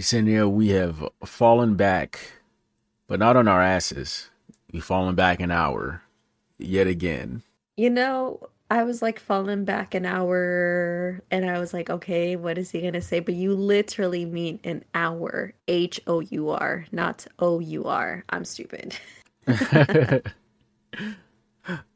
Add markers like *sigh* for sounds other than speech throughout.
Yesenia, we have fallen back, but not on our asses. We've fallen back an hour yet again. You know, I was like falling back an hour and I was like, okay, what is he going to say? But you literally mean an hour. H O U R, not O U R. I'm stupid. *laughs* *laughs*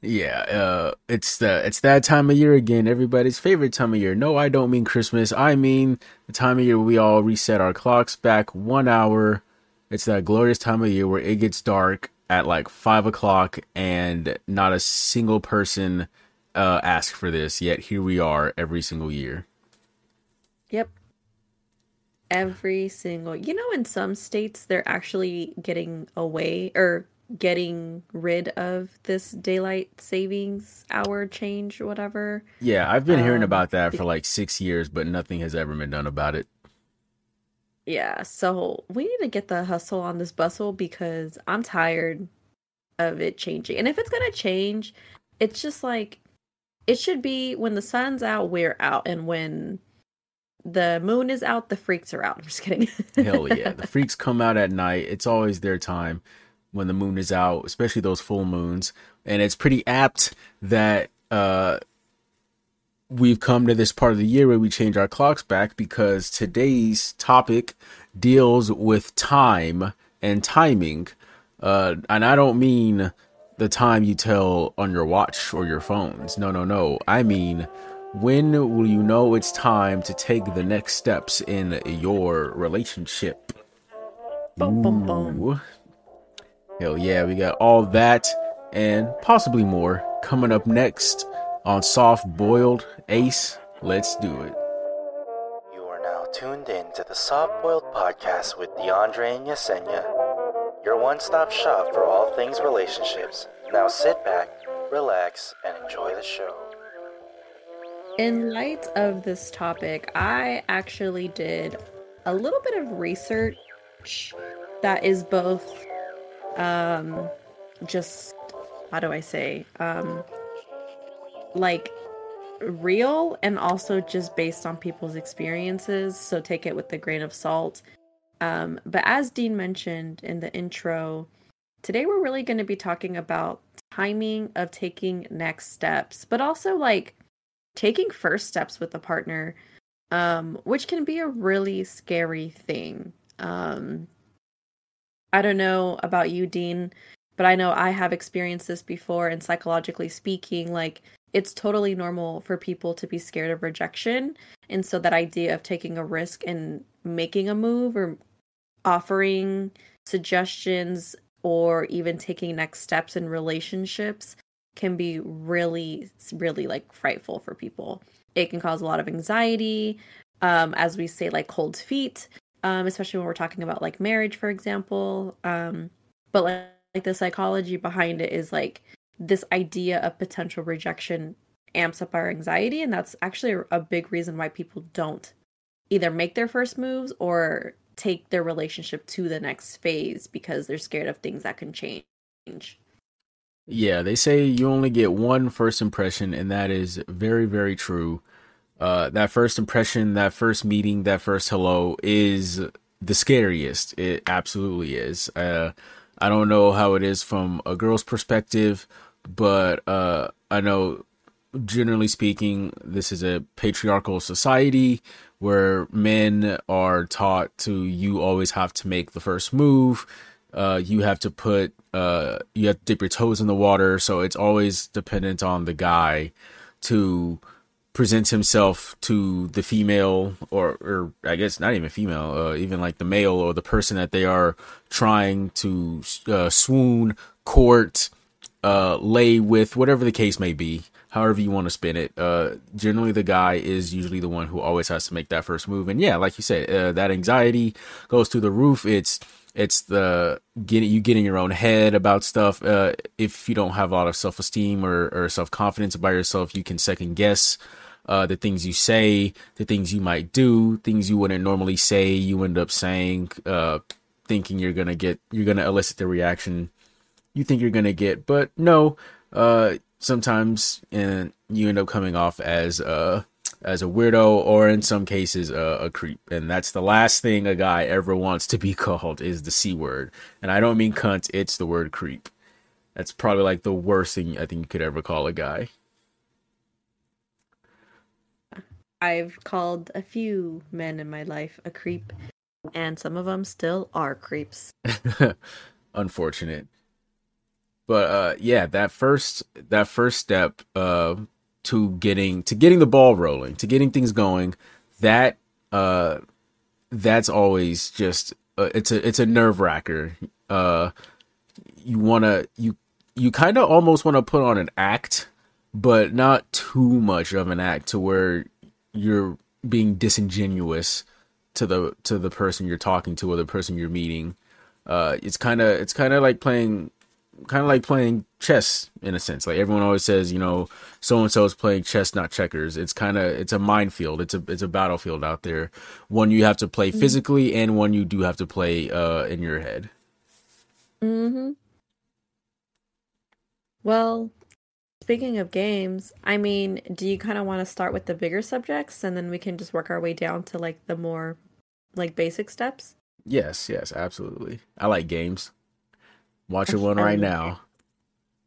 yeah, uh, it's the it's that time of year again. Everybody's favorite time of year. No, I don't mean Christmas. I mean the time of year we all reset our clocks back one hour. It's that glorious time of year where it gets dark at like five o'clock and not a single person uh, ask for this, yet here we are every single year. Yep. Every single, you know, in some states they're actually getting away or getting rid of this daylight savings hour change, whatever. Yeah, I've been um, hearing about that for like six years, but nothing has ever been done about it. Yeah, so we need to get the hustle on this bustle because I'm tired of it changing. And if it's gonna change, it's just like it should be when the sun's out, we're out, and when the moon is out, the freaks are out. *laughs* I'm just kidding. Hell yeah. The *laughs* freaks come out at night. It's always their time when the moon is out, especially those full moons. And it's pretty apt that uh, we've come to this part of the year where we change our clocks back because today's topic deals with time and timing. Uh, and I don't mean the time you tell on your watch or your phones. No, no, no. I mean, when will you know it's time to take the next steps in your relationship? Boom, boom, boom. Hell yeah, we got all that and possibly more coming up next on Soft Boiled Ace. Let's do it. You are now tuned in to the Soft Boiled Podcast with DeAndre and Yesenia your one stop shop for all things relationships. Now sit back, relax, and enjoy the show. In light of this topic, I actually did a little bit of research that is both um just how do I say um like real and also just based on people's experiences so take it with a grain of salt um, but as Dean mentioned in the intro, today we're really going to be talking about timing of taking next steps, but also like taking first steps with a partner, um, which can be a really scary thing. Um, I don't know about you, Dean, but I know I have experienced this before. And psychologically speaking, like it's totally normal for people to be scared of rejection. And so that idea of taking a risk and making a move or offering suggestions or even taking next steps in relationships can be really really like frightful for people it can cause a lot of anxiety um as we say like cold feet um especially when we're talking about like marriage for example um but like, like the psychology behind it is like this idea of potential rejection amps up our anxiety and that's actually a big reason why people don't either make their first moves or take their relationship to the next phase because they're scared of things that can change. Yeah, they say you only get one first impression, and that is very, very true. Uh, that first impression, that first meeting, that first hello is the scariest. It absolutely is. Uh, I don't know how it is from a girl's perspective, but uh, I know generally speaking, this is a patriarchal society where men are taught to you always have to make the first move. Uh, you have to put uh, you have to dip your toes in the water, so it's always dependent on the guy to present himself to the female or or I guess not even female, uh, even like the male or the person that they are trying to uh, swoon, court, uh, lay with, whatever the case may be however you want to spin it. Uh, generally, the guy is usually the one who always has to make that first move. And yeah, like you said, uh, that anxiety goes through the roof. It's it's the getting you get in your own head about stuff. Uh, if you don't have a lot of self esteem or, or self confidence about yourself, you can second guess. Uh, the things you say, the things you might do, things you wouldn't normally say, you end up saying, uh, thinking you're gonna get, you're gonna elicit the reaction you think you're gonna get. But no, uh, sometimes and you end up coming off as a as a weirdo or in some cases uh, a creep. And that's the last thing a guy ever wants to be *laughs* called is the c word. And I don't mean cunt; it's the word creep. That's probably like the worst thing I think you could ever call a guy. I've called a few men in my life a creep, and some of them still are creeps. *laughs* Unfortunate. But uh yeah, that first that first step uh to getting to getting the ball rolling, to getting things going, that uh that's always just uh, it's a it's a nerve wracker. Uh you want to you you kind of almost want to put on an act, but not too much of an act to where you're being disingenuous to the to the person you're talking to or the person you're meeting. Uh, it's kind of it's kind of like playing kind of like playing chess in a sense. Like everyone always says, you know, so and so is playing chess, not checkers. It's kind of it's a minefield. It's a it's a battlefield out there. One you have to play mm-hmm. physically, and one you do have to play uh, in your head. Hmm. Well, Speaking of games, I mean, do you kind of want to start with the bigger subjects and then we can just work our way down to like the more like basic steps? Yes, yes, absolutely. I like games. Watching one right now.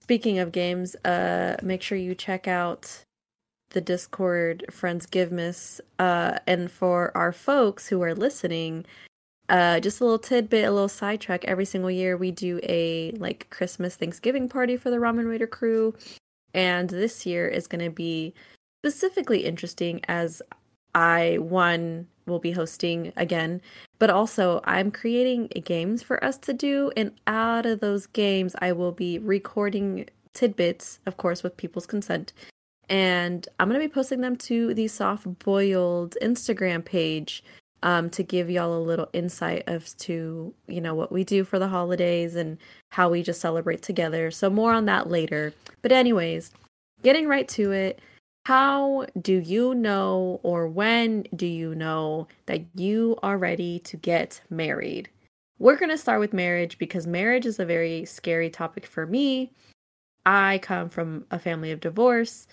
Speaking of games, uh make sure you check out the Discord Friends give miss Uh and for our folks who are listening, uh just a little tidbit, a little sidetrack. Every single year we do a like Christmas Thanksgiving party for the Ramen Raider crew and this year is going to be specifically interesting as I, one, will be hosting again, but also I'm creating games for us to do. And out of those games, I will be recording tidbits, of course, with people's consent. And I'm going to be posting them to the soft boiled Instagram page um, to give y'all a little insight as to you know what we do for the holidays and how we just celebrate together. So more on that later. But anyways, getting right to it. How do you know, or when do you know that you are ready to get married? We're going to start with marriage because marriage is a very scary topic for me. I come from a family of divorce,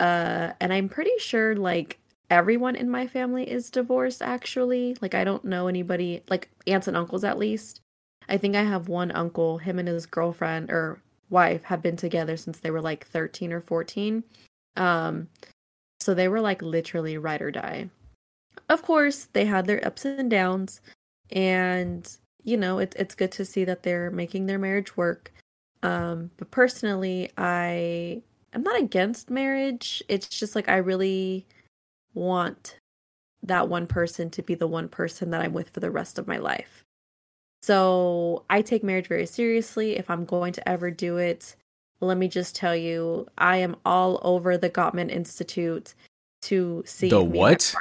uh, and I'm pretty sure like everyone in my family is divorced actually. Like I don't know anybody like aunts and uncles at least. I think I have one uncle, him and his girlfriend or wife have been together since they were like 13 or 14. Um so they were like literally ride or die. Of course, they had their ups and downs and you know, it, it's good to see that they're making their marriage work. Um but personally, I I'm not against marriage. It's just like I really want that one person to be the one person that I'm with for the rest of my life. So I take marriage very seriously. If I'm going to ever do it, let me just tell you, I am all over the Gottman Institute to see the what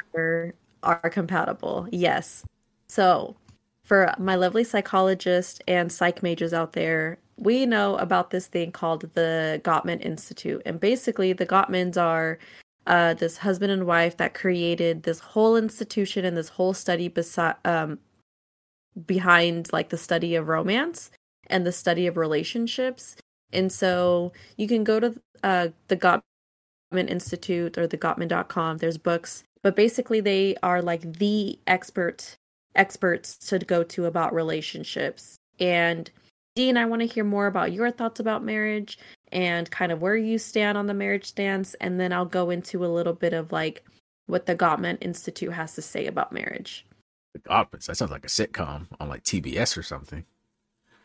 are compatible. Yes. So for my lovely psychologist and psych majors out there, we know about this thing called the Gottman Institute. And basically, the Gottmans are uh, this husband and wife that created this whole institution and this whole study beside um, behind like the study of romance and the study of relationships. And so you can go to uh, the Gottman Institute or the Gottman.com. There's books, but basically they are like the expert experts to go to about relationships. And Dean, I want to hear more about your thoughts about marriage and kind of where you stand on the marriage stance. And then I'll go into a little bit of like what the Gottman Institute has to say about marriage. The Gottmans, that sounds like a sitcom on like TBS or something.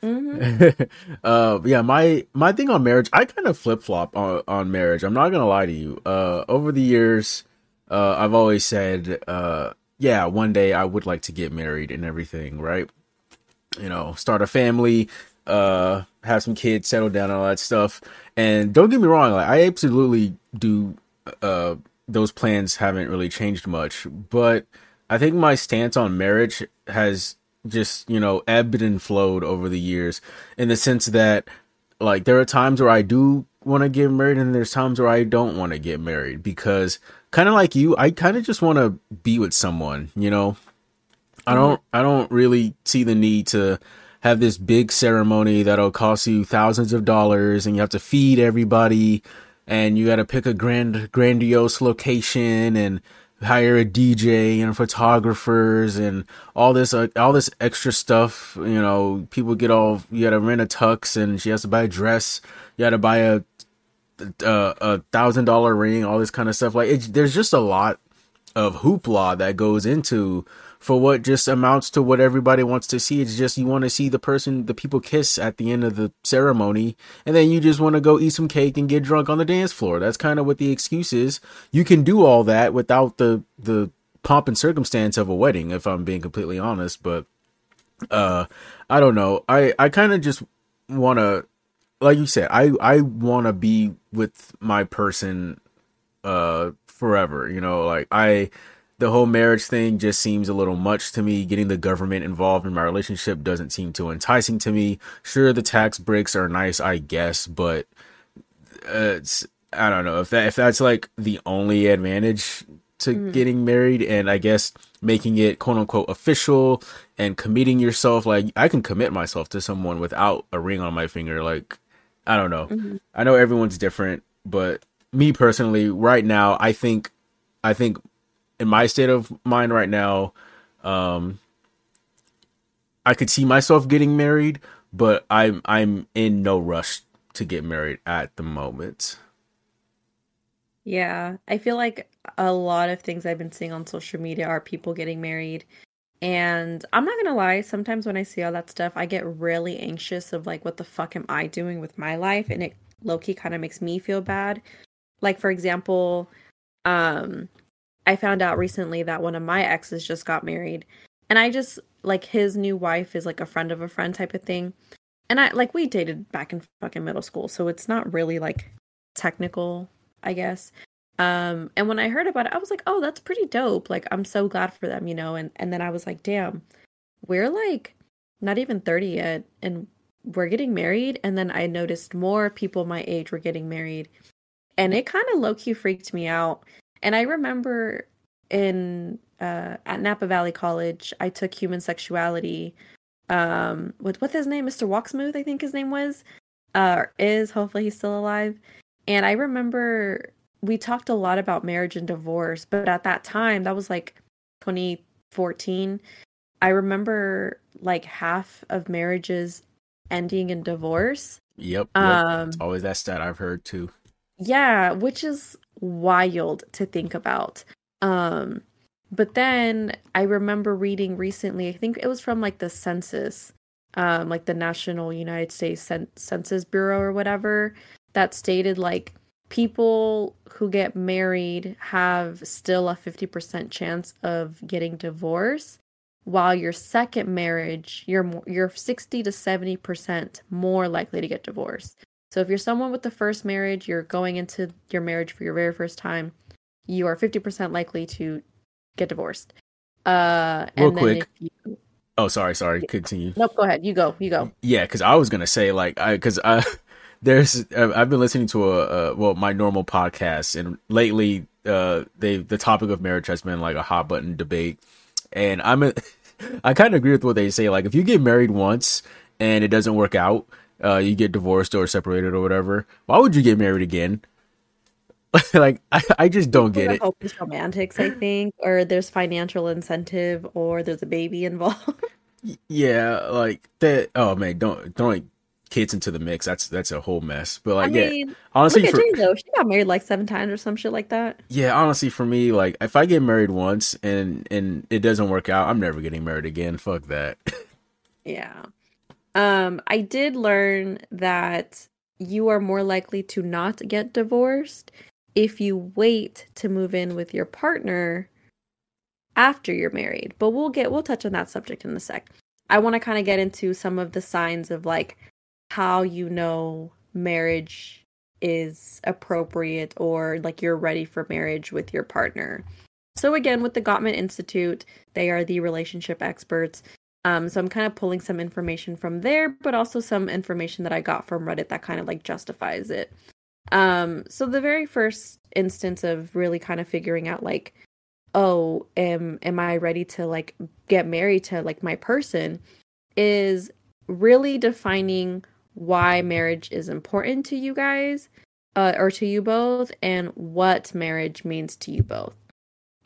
Mm-hmm. *laughs* uh, yeah, my my thing on marriage, I kind of flip flop on, on marriage. I'm not gonna lie to you. Uh, over the years, uh, I've always said, uh, yeah, one day I would like to get married and everything, right? You know, start a family, uh have some kids, settle down, and all that stuff. And don't get me wrong, like I absolutely do. Uh, those plans haven't really changed much, but I think my stance on marriage has just you know ebbed and flowed over the years, in the sense that like there are times where I do want to get married, and there's times where I don't want to get married because kind of like you, I kind of just want to be with someone, you know. I mm-hmm. don't I don't really see the need to have this big ceremony that'll cost you thousands of dollars and you have to feed everybody and you got to pick a grand grandiose location and hire a DJ and photographers and all this uh, all this extra stuff. You know, people get all you got to rent a tux and she has to buy a dress. You got to buy a a, thousand dollar ring, all this kind of stuff. Like it, there's just a lot of hoopla that goes into for what just amounts to what everybody wants to see. It's just you want to see the person, the people kiss at the end of the ceremony, and then you just want to go eat some cake and get drunk on the dance floor. That's kind of what the excuse is. You can do all that without the the pomp and circumstance of a wedding, if I'm being completely honest. But uh, I don't know. I I kind of just want to, like you said, I I want to be with my person uh forever. You know, like I the whole marriage thing just seems a little much to me. Getting the government involved in my relationship doesn't seem too enticing to me. Sure, the tax breaks are nice, I guess, but uh, it's I don't know if that if that's like the only advantage to mm. getting married, and I guess making it quote unquote official and committing yourself. Like I can commit myself to someone without a ring on my finger. Like I don't know. Mm-hmm. I know everyone's different, but me personally, right now, I think I think in my state of mind right now, um, I could see myself getting married, but I'm I'm in no rush to get married at the moment. Yeah, I feel like a lot of things I've been seeing on social media are people getting married. And I'm not gonna lie, sometimes when I see all that stuff, I get really anxious of like, what the fuck am I doing with my life? And it low key kind of makes me feel bad. Like, for example, um, I found out recently that one of my exes just got married. And I just like his new wife is like a friend of a friend type of thing. And I like we dated back in fucking middle school, so it's not really like technical, I guess. Um and when I heard about it, I was like, "Oh, that's pretty dope. Like I'm so glad for them, you know." And and then I was like, "Damn. We're like not even 30 yet and we're getting married." And then I noticed more people my age were getting married. And it kind of low key freaked me out and I remember in uh, at Napa Valley College, I took human sexuality um, with what's his name, Mr. Walksmooth, I think his name was, uh, is hopefully he's still alive. And I remember we talked a lot about marriage and divorce, but at that time, that was like 2014. I remember like half of marriages ending in divorce. Yep. yep. Um, it's always that stat I've heard too. Yeah, which is wild to think about. Um, but then I remember reading recently, I think it was from like the census, um, like the National United States Cen- Census Bureau or whatever, that stated like people who get married have still a 50% chance of getting divorced while your second marriage you're you're 60 to 70% more likely to get divorced so if you're someone with the first marriage, you're going into your marriage for your very first time, you are 50% likely to get divorced. Uh, Real quick. You... Oh, sorry, sorry. Continue. Nope. Go ahead. You go. You go. Yeah, because I was gonna say like I because I *laughs* there's I've been listening to a, a well my normal podcast and lately uh they the topic of marriage has been like a hot button debate and I'm a, *laughs* I kind of agree with what they say like if you get married once and it doesn't work out uh, you get divorced or separated or whatever, why would you get married again? *laughs* like I, I just don't get it. It's romantics, I think, or there's financial incentive, or there's a baby *laughs* involved. yeah, like that. Oh man, don't don't kids into the mix. That's that's a whole mess. But like, I mean, yeah, honestly, for, though. She got married like seven times or some shit like that. Yeah, honestly, for me, like if I get married once and and it doesn't work out, I'm never getting married again. Fuck that. *laughs* yeah. Um, I did learn that you are more likely to not get divorced if you wait to move in with your partner after you're married. But we'll get we'll touch on that subject in a sec. I want to kind of get into some of the signs of like how you know marriage is appropriate or like you're ready for marriage with your partner. So again, with the Gottman Institute, they are the relationship experts. Um, so I'm kind of pulling some information from there, but also some information that I got from Reddit that kind of like justifies it. Um, so the very first instance of really kind of figuring out like, oh, am am I ready to like get married to like my person is really defining why marriage is important to you guys uh, or to you both and what marriage means to you both.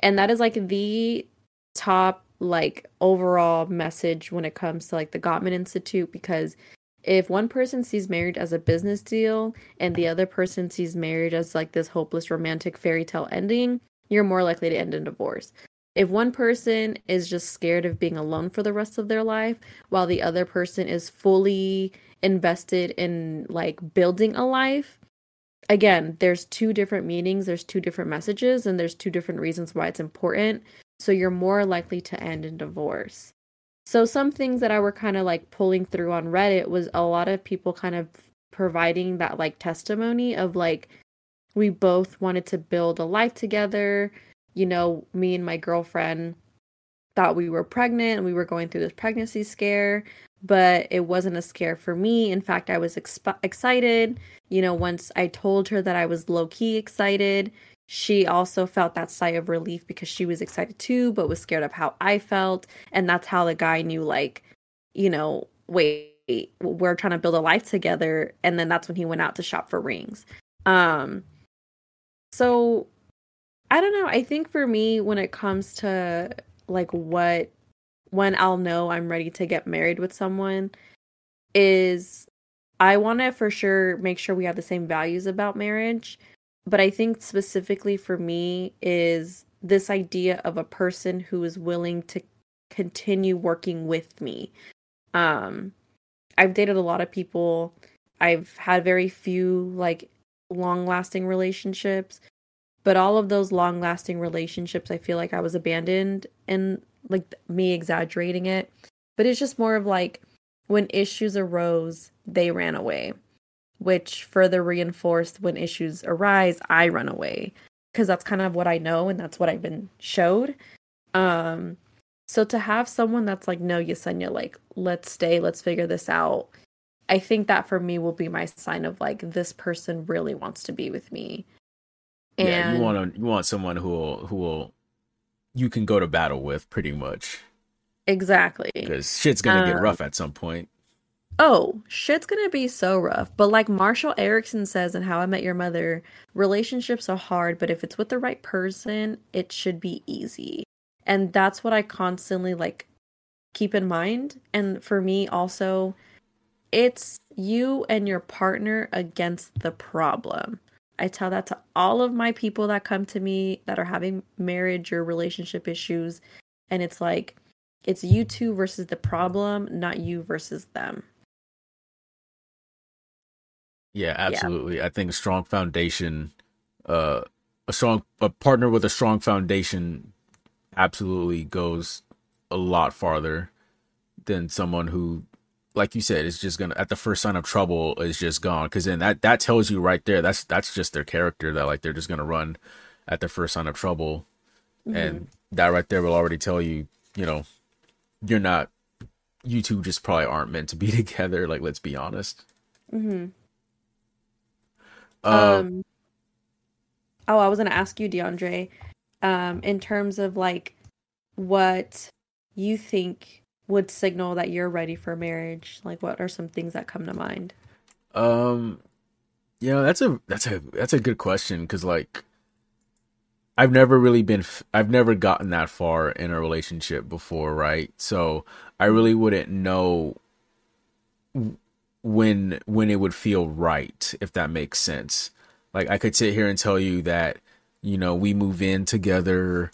And that is like the top like overall message when it comes to like the Gottman Institute because if one person sees marriage as a business deal and the other person sees marriage as like this hopeless romantic fairy tale ending, you're more likely to end in divorce. If one person is just scared of being alone for the rest of their life while the other person is fully invested in like building a life, again, there's two different meanings, there's two different messages, and there's two different reasons why it's important. So you're more likely to end in divorce. So some things that I were kind of like pulling through on Reddit was a lot of people kind of providing that like testimony of like we both wanted to build a life together. You know, me and my girlfriend thought we were pregnant and we were going through this pregnancy scare, but it wasn't a scare for me. In fact, I was exp- excited. You know, once I told her that I was low key excited, she also felt that sigh of relief because she was excited too, but was scared of how I felt. And that's how the guy knew, like, you know, wait, we're trying to build a life together. And then that's when he went out to shop for rings. Um, so I don't know. I think for me, when it comes to like what, when I'll know I'm ready to get married with someone, is I want to for sure make sure we have the same values about marriage but I think specifically for me is this idea of a person who is willing to continue working with me. Um I've dated a lot of people. I've had very few like long-lasting relationships, but all of those long-lasting relationships I feel like I was abandoned and like me exaggerating it. But it's just more of like when issues arose, they ran away which further reinforced when issues arise, I run away because that's kind of what I know and that's what I've been showed. Um, so to have someone that's like, no, Yesenia, like, let's stay, let's figure this out. I think that for me will be my sign of like this person really wants to be with me. And yeah, you want to, you want someone who will who will you can go to battle with pretty much. Exactly. Because shit's gonna um, get rough at some point oh, shit's gonna be so rough. But like Marshall Eriksen says in How I Met Your Mother, relationships are hard, but if it's with the right person, it should be easy. And that's what I constantly like keep in mind. And for me also, it's you and your partner against the problem. I tell that to all of my people that come to me that are having marriage or relationship issues. And it's like, it's you two versus the problem, not you versus them. Yeah, absolutely. Yeah. I think a strong foundation, uh, a strong a partner with a strong foundation, absolutely goes a lot farther than someone who, like you said, it's just gonna at the first sign of trouble is just gone. Because then that that tells you right there that's that's just their character that like they're just gonna run at the first sign of trouble, mm-hmm. and that right there will already tell you, you know, you're not, you two just probably aren't meant to be *laughs* together. Like let's be honest. Mm-hmm. Uh, um, oh, I was gonna ask you, DeAndre, um, in terms of like what you think would signal that you're ready for marriage. Like, what are some things that come to mind? Um, know, that's a that's a that's a good question because like I've never really been I've never gotten that far in a relationship before, right? So I really wouldn't know when when it would feel right if that makes sense like i could sit here and tell you that you know we move in together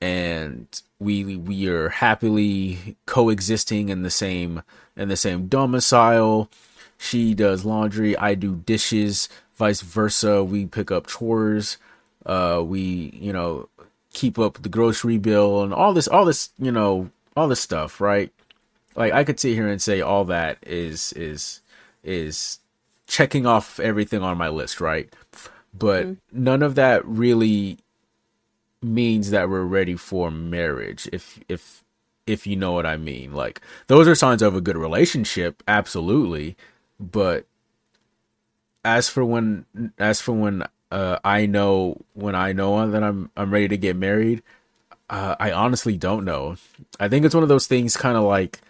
and we we are happily coexisting in the same in the same domicile she does laundry i do dishes vice versa we pick up chores uh we you know keep up the grocery bill and all this all this you know all this stuff right like i could sit here and say all that is is is checking off everything on my list, right? But mm-hmm. none of that really means that we're ready for marriage if if if you know what I mean. Like those are signs of a good relationship, absolutely, but as for when as for when uh, I know when I know that I'm I'm ready to get married, uh, I honestly don't know. I think it's one of those things kind of like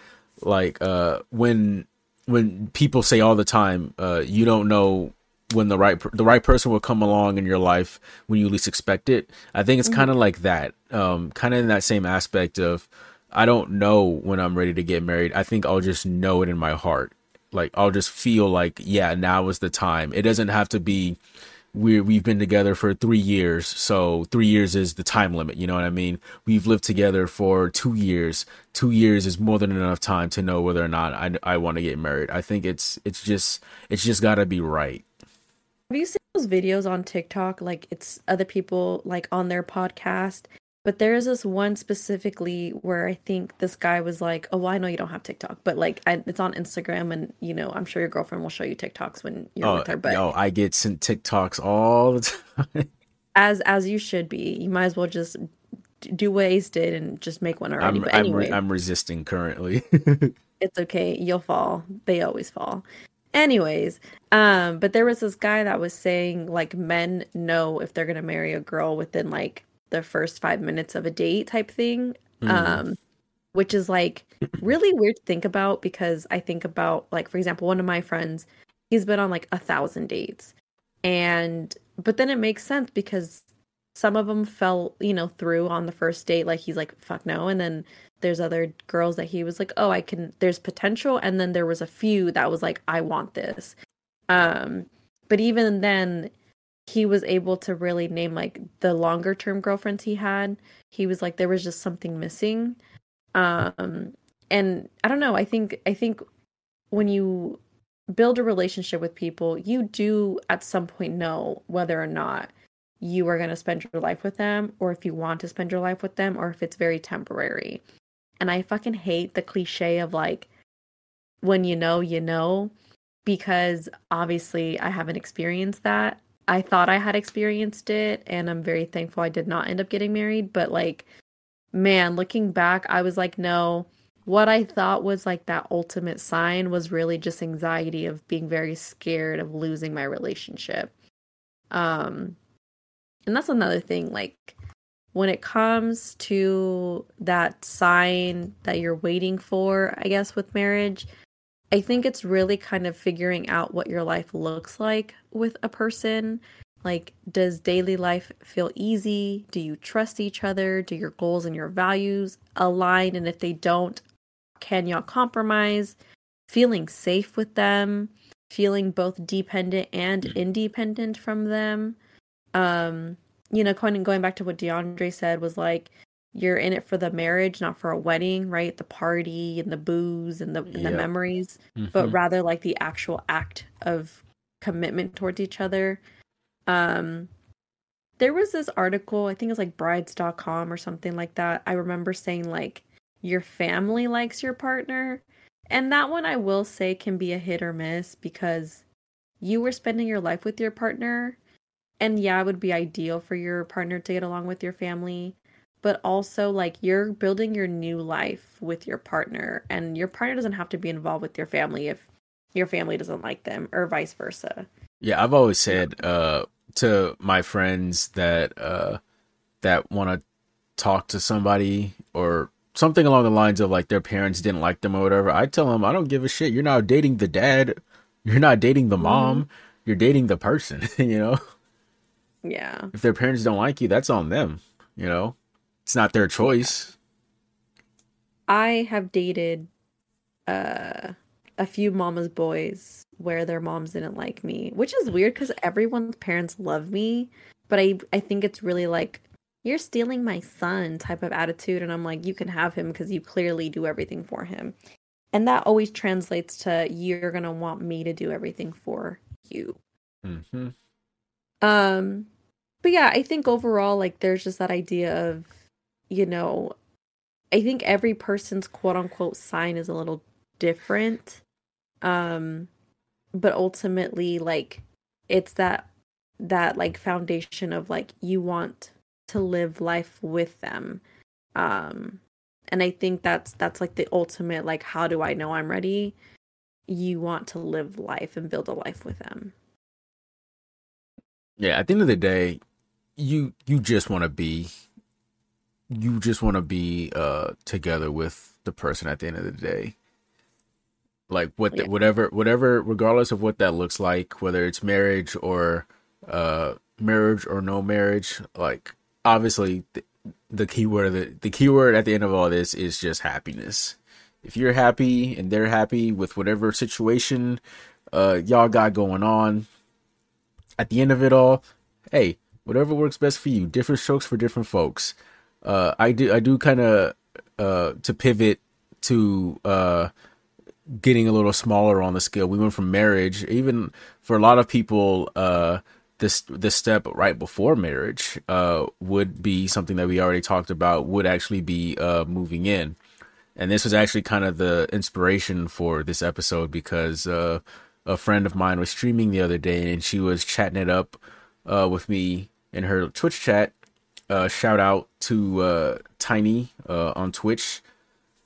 like uh when when people say all the time, uh, you don't know when the right the right person will come along in your life when you least expect it. I think it's mm-hmm. kind of like that. Um, kind of in that same aspect of I don't know when I'm ready to get married. I think I'll just know it in my heart. Like I'll just feel like yeah, now is the time. It doesn't have to be we we've been together for three years, so three years is the time limit. You know what I mean? We've lived together for two years. Two years is more than enough time to know whether or not I I want to get married. I think it's it's just it's just got to be right. Have you seen those videos on TikTok? Like it's other people like on their podcast but there is this one specifically where I think this guy was like, "Oh, well, I know you don't have TikTok, but like, I, it's on Instagram, and you know, I'm sure your girlfriend will show you TikToks when you're oh, with her." But yo, I get sent TikToks all the *laughs* time. As as you should be. You might as well just do what Ace did and just make one already. I'm, but anyway, I'm, re- I'm resisting currently. *laughs* it's okay. You'll fall. They always fall. Anyways, um, but there was this guy that was saying like men know if they're gonna marry a girl within like the first five minutes of a date type thing. Mm. Um, which is like really weird to think about because I think about like for example, one of my friends, he's been on like a thousand dates. And but then it makes sense because some of them fell, you know, through on the first date, like he's like, fuck no. And then there's other girls that he was like, oh, I can there's potential. And then there was a few that was like, I want this. Um, but even then he was able to really name like the longer term girlfriends he had. He was like there was just something missing. Um and I don't know, I think I think when you build a relationship with people, you do at some point know whether or not you are going to spend your life with them or if you want to spend your life with them or if it's very temporary. And I fucking hate the cliche of like when you know, you know because obviously I haven't experienced that I thought I had experienced it and I'm very thankful I did not end up getting married, but like man, looking back, I was like no, what I thought was like that ultimate sign was really just anxiety of being very scared of losing my relationship. Um and that's another thing like when it comes to that sign that you're waiting for, I guess with marriage, I think it's really kind of figuring out what your life looks like with a person. Like, does daily life feel easy? Do you trust each other? Do your goals and your values align? And if they don't, can y'all compromise? Feeling safe with them, feeling both dependent and independent from them. Um, you know, going going back to what DeAndre said was like, you're in it for the marriage, not for a wedding, right? The party and the booze and the, and the memories, mm-hmm. but rather like the actual act of commitment towards each other. Um, there was this article, I think it was like brides.com or something like that. I remember saying like your family likes your partner. And that one I will say can be a hit or miss because you were spending your life with your partner. And yeah, it would be ideal for your partner to get along with your family but also like you're building your new life with your partner and your partner doesn't have to be involved with your family if your family doesn't like them or vice versa. Yeah, I've always said uh to my friends that uh that want to talk to somebody or something along the lines of like their parents didn't like them or whatever. I tell them I don't give a shit. You're not dating the dad. You're not dating the mom. Mm-hmm. You're dating the person, *laughs* you know? Yeah. If their parents don't like you, that's on them, you know? It's not their choice. I have dated uh, a few mama's boys where their moms didn't like me, which is weird because everyone's parents love me, but I I think it's really like you're stealing my son type of attitude, and I'm like you can have him because you clearly do everything for him, and that always translates to you're gonna want me to do everything for you. Mm-hmm. Um, but yeah, I think overall, like there's just that idea of you know, I think every person's quote unquote sign is a little different. Um but ultimately like it's that that like foundation of like you want to live life with them. Um and I think that's that's like the ultimate like how do I know I'm ready? You want to live life and build a life with them. Yeah, at the end of the day, you you just want to be you just want to be uh together with the person at the end of the day. like what the, Yeah. whatever whatever regardless of what that looks like whether it's marriage or uh marriage or no marriage like obviously the, the key word the, the key word at the end of all this is just happiness if you're happy and they're happy with whatever situation uh y'all got going on at the end of it all hey whatever works best for you different strokes for different folks uh i do i do kind of uh to pivot to uh getting a little smaller on the scale. We went from marriage, even for a lot of people, uh, this this step right before marriage uh, would be something that we already talked about. Would actually be uh, moving in, and this was actually kind of the inspiration for this episode because uh, a friend of mine was streaming the other day and she was chatting it up uh, with me in her Twitch chat. Uh, shout out to uh, Tiny uh, on Twitch.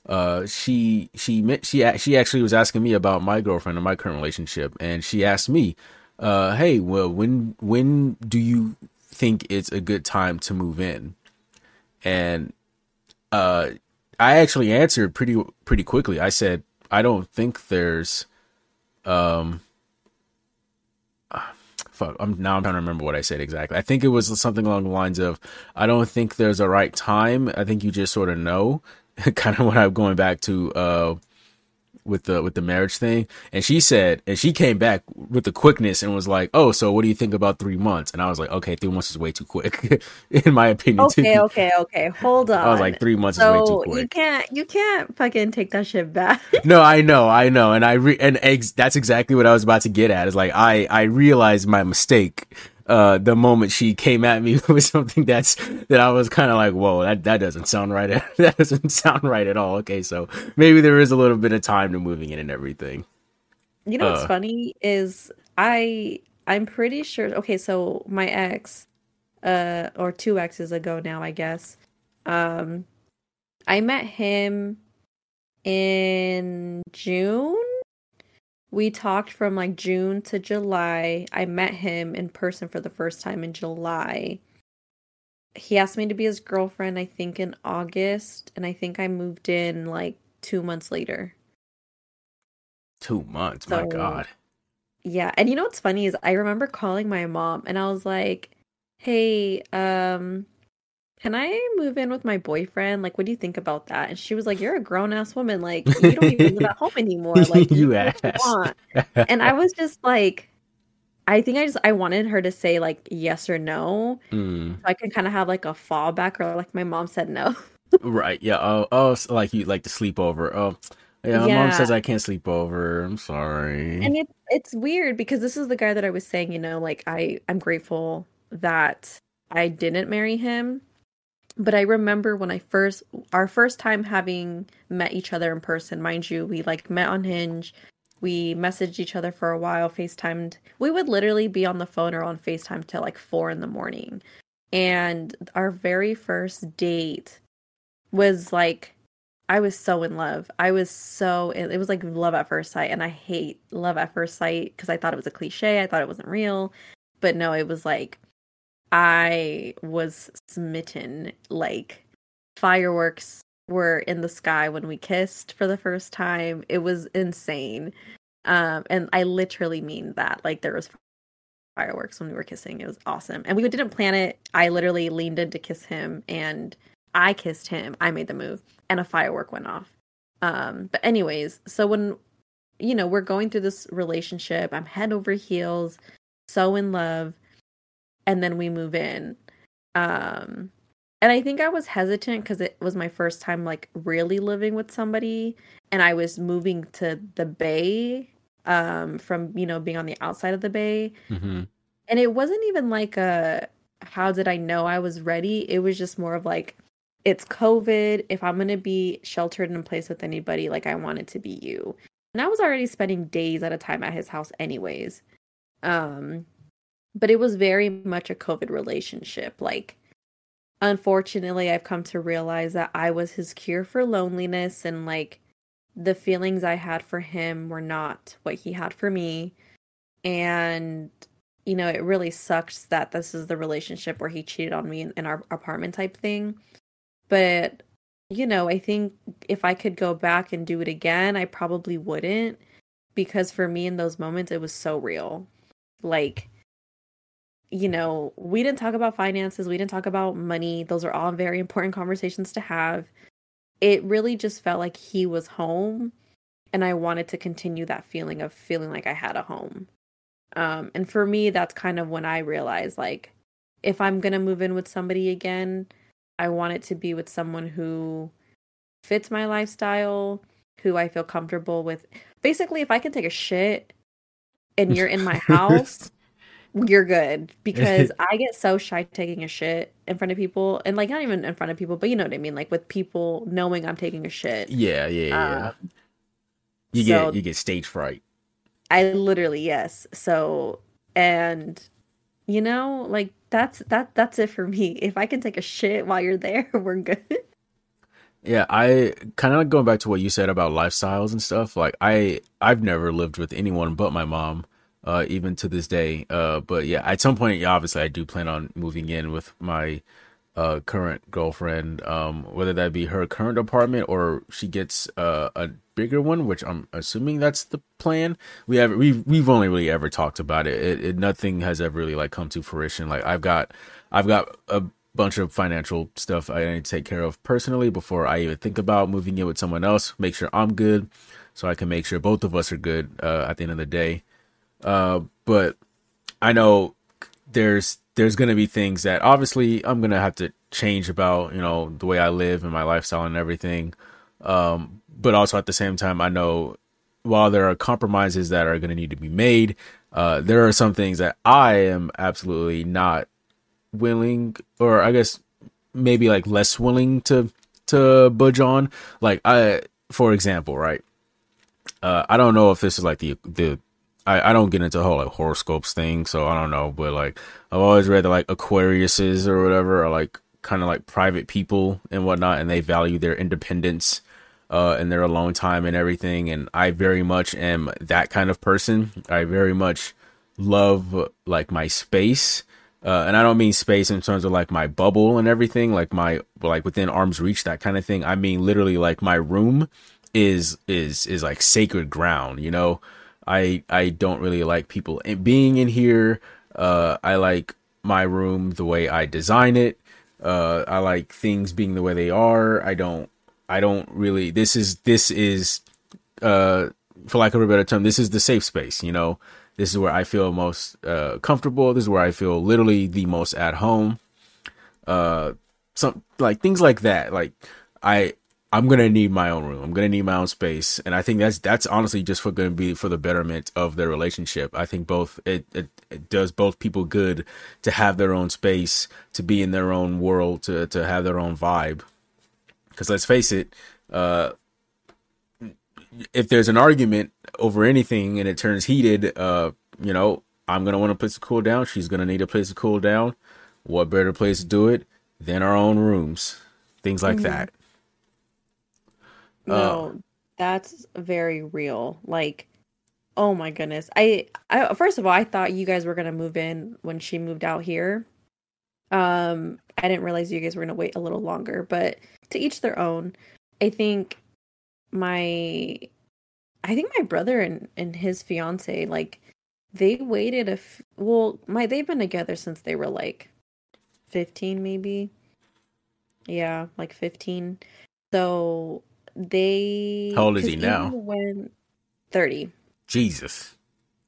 Uh she she met she she actually was asking me about my girlfriend and my current relationship and she asked me uh hey well when when do you think it's a good time to move in? And i actually answered pretty pretty quickly. I said i don't think there's um fuck i'm now i'm trying to remember what i said exactly. I think it was something along the lines of i don't think there's a right time. I think you just sort of know. *laughs* Kind of what i'm going back to uh with the with the marriage thing and she said and she came back with the quickness and was like oh so what do you think about three months and i was like okay three months is way too quick *laughs* in my opinion Okay, too. okay, okay. Hold on. i was like three months is way too so you can't you can't fucking take that shit back. *laughs* no i know i know and i re- and ex- that's exactly what i was about to get at is like i i realized my mistake uh the moment she came at me *laughs* with something that's that i was kind of like whoa that that doesn't sound right *laughs* that doesn't sound right at all okay so maybe there is a little bit of time to moving in and everything You know what's Uh. funny is I I'm pretty sure okay, so my ex uh or two exes ago now, I guess. Um I met him in June. We talked from like June to July. I met him in person for the first time in July. He asked me to be his girlfriend, I think in August, and I think I moved in like 2 months later. two months my god Yeah, and you know what's funny is I remember calling my mom and I was like, "Hey, um, can I move in with my boyfriend? Like, what do you think about that?" And she was like, "You're a grown ass woman. Like, you don't even live at home anymore. *laughs* Like, You ass. want." And I was just like, I think I just I wanted her to say like yes or no, Mm, so I can kind of have like a fallback, or like my mom said no. right yeah oh oh so like you like to sleep over oh yeah, my Yeah. mom says i can't sleep over i'm sorry And it, it's weird because this is the guy that I was saying, you know, like I I'm grateful that I didn't marry him. But I remember when I first our first time having met each other in person, mind you, we like met on Hinge. We messaged each other for a while, FaceTimed. We would literally be on the phone or on FaceTime till like four in the morning. And our very first date was like I was so in love. I was so it was like love at first sight and I hate love at first sight because I thought it was a cliche. I thought it wasn't real. But no, it was like I was smitten like fireworks were in the sky when we kissed for the first time. It was insane. Um and I literally mean that. Like there was fireworks when we were kissing. It was awesome. And we didn't plan it. I literally leaned in to kiss him and I kissed him. I made the move and a firework went off. Um, but anyways, so when you know, we're going through this relationship, I'm head over heels, so in love, and then we move in. Um and I think I was hesitant because it was my first time like really living with somebody and I was moving to the bay um from you know being on the outside of the bay hmm and it wasn't even like a how did I know I was ready? It was just more of like it's COVID. If I'm gonna be sheltered in a place with anybody, like I want it to be you. And I was already spending days at a time at his house anyways. Um but it was very much a COVID relationship. Like unfortunately I've come to realize that I was his cure for loneliness and like the feelings I had for him were not what he had for me. And you know, it really sucks that this is the relationship where he cheated on me in, in our apartment type thing. But, you know, I think if I could go back and do it again, I probably wouldn't because for me in those moments it was so real. Like you know, we didn't talk about finances, we didn't talk about money. Those are all very important conversations to have. It really just felt like he was home and I wanted to continue that feeling of feeling like I had a home. Um, and for me, that's kind of when I realized like, if I'm gonna move in with somebody again, I want it to be with someone who fits my lifestyle, who I feel comfortable with. Basically, if I can take a shit and you're in my *laughs* house, you're good because *laughs* I get so shy taking a shit in front of people and like not even in front of people, but you know what I mean, like with people knowing I'm taking a shit. Yeah, yeah, yeah. Um, you so, get you get stage fright. I literally yes. So and you know, like that's that that's it for me. *laughs* If I can take a shit while you're there, *laughs* we're good. Yeah, I kind of going back to what you said about lifestyles and stuff. Like I I've never lived with anyone but my mom, uh, even to this day. Uh, but yeah, at some point, obviously, I do plan on moving in with my uh, current girlfriend, um, whether that be her current apartment or she gets uh, a bigger one, which I'm assuming that's the plan. We have we've we've only really ever talked about it. It, it. Nothing has ever really like come to fruition. Like I've got I've got a bunch of financial stuff I need to take care of personally before I even think about moving in with someone else. Make sure I'm good, so I can make sure both of us are good uh, at the end of the day. Uh, but I know there's there's to be things that obviously I'm to have to change about, you know, the way I live and my lifestyle and everything. Um, but also at the same time, I know while there are compromises that are going to need to be made, uh, there are some things that I am absolutely not willing, or I guess maybe like less willing to to budge on. Like I, for example, right? Uh, I don't know if this is like the the I, I don't get into the whole like horoscopes thing, so I don't know. But like I've always read that like Aquariuses or whatever are like kind of like private people and whatnot, and they value their independence uh, and their alone time and everything. And I very much am that kind of person. I very much love like my space. Uh, and I don't mean space in terms of like my bubble and everything, like my like within arm's reach, that kind of thing. I mean literally like my room is is is like sacred ground, you know. I I don't really like people being in here. Uh, I like my room the way I design it. Uh, I like things being the way they are. I don't I don't really this is this is uh for lack of a better term, this is the safe space, you know. This is where I feel most uh comfortable. This is where I feel literally the most at home. Uh some like things like that. Like I I'm gonna need my own room. I'm gonna need my own space, and I think that's that's honestly just for gonna be for the betterment of their relationship. I think both it, it, it does both people good to have their own space, to be in their own world, to to have their own vibe. Because let's face it, uh, if there's an argument over anything and it turns heated, uh, you know, I'm gonna want a place to cool down. She's gonna need a place to cool down. What better place to do it than our own rooms? Things like mm-hmm. that. No, uh, that's very real. Like, oh my goodness. I, I first of all, I thought you guys were gonna move in when she moved out here. Um, I didn't realize you guys were gonna wait a little longer, but to each their own. I think my I think my brother and, and his fiance, like they waited a f- well, my they've been together since they were like 15 maybe. Yeah, like 15. So they How old is he now? When 30. Jesus.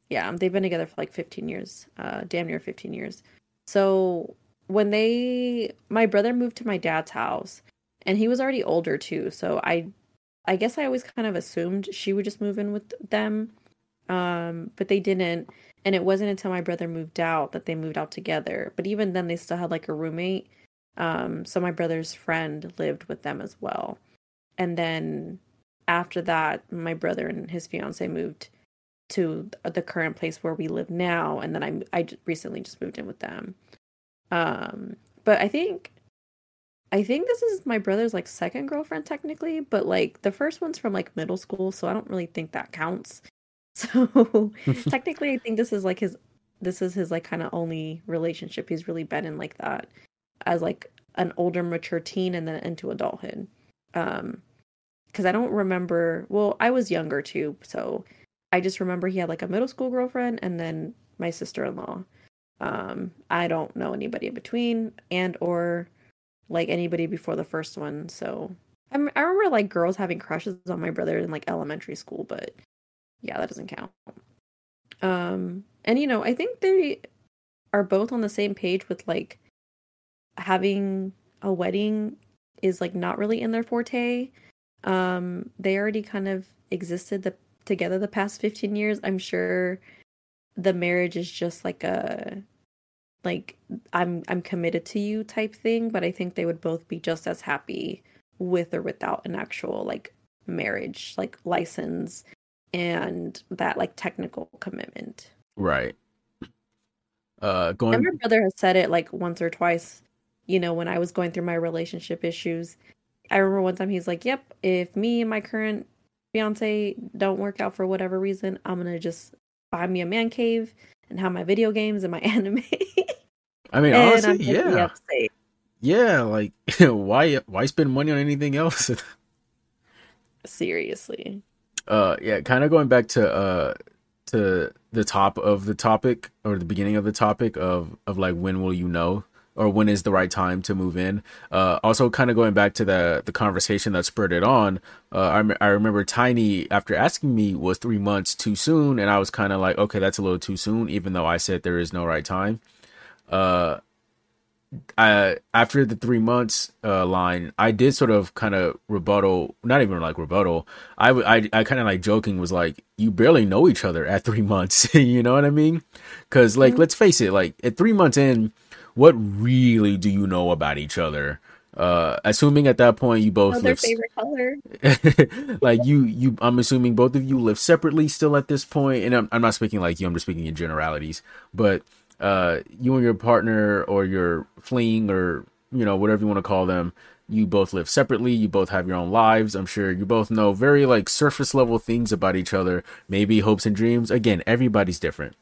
Yeah, they've been together for like 15 years. Uh damn near 15 years. So when they my brother moved to my dad's house and he was already older too, so I I guess I always kind of assumed she would just move in with them. Um but they didn't and it wasn't until my brother moved out that they moved out together. But even then they still had like a roommate. Um so my brother's friend lived with them as well and then after that my brother and his fiance moved to the current place where we live now. And then i i recently just moved in with them. Um but i think i think this is my brother's like second girlfriend technically but like the first one's from like middle school so i don't really think that counts. *laughs* So *laughs* technically i think this is like his this is his like kind of only relationship. He's really been in like that as like an older mature teen and then into adulthood um because I don't remember. Well, I was younger too, so I just remember he had like a middle school girlfriend and then my sister-in-law. Um, I don't know anybody in between and or like anybody before the first one. So I, I remember like girls having crushes on my brother in like elementary school, but yeah, that doesn't count. Um, and you know, I think they are both on the same page with like having a wedding is like not really in their forte. Um, they already kind of existed the, together the past 15 years. I'm sure the marriage is just like a like I'm I'm committed to you type thing, but I think they would both be just as happy with or without an actual like marriage, like license and that like technical commitment. Right. Uh going And my brother has said it like once or twice, you know, when I was going through my relationship issues. I remember one time he's like, Yep, if me and my current fiance don't work out for whatever reason, I'm gonna just buy me a man cave and have my video games and my *laughs* anime. I mean, honestly, yeah. Yeah, like *laughs* why why spend money on anything else? *laughs* Seriously. uh yeah, kind of going back to uh to the top of the topic or the beginning of the topic of of like when will you know or when is the right time to move in. Uh also kind of going back to the the conversation that spurred it on. Uh I I remember Tiny after asking me was 3 months too soon and I was kind of like okay, that's a little too soon even though I said there is no right time. Uh I after the three months uh, line, I did sort of kind of rebuttal, not even like rebuttal. I w- I, I kind of like joking was like, you barely know each other at three *laughs* months. *laughs* you know what I mean? Because like, Mhm. let's face it, like at three months in, what really do you know about each other? Uh, assuming at that point you both live, favorite color. *laughs* like you you I'm assuming both of you live separately still at this point, and I'm I'm not speaking like you. I'm just speaking in generalities, but uh, you and your partner or your fleeing or you know whatever you want to call them you both live separately you both have your own lives i'm sure you both know very like surface level things about each other maybe hopes and dreams again everybody's different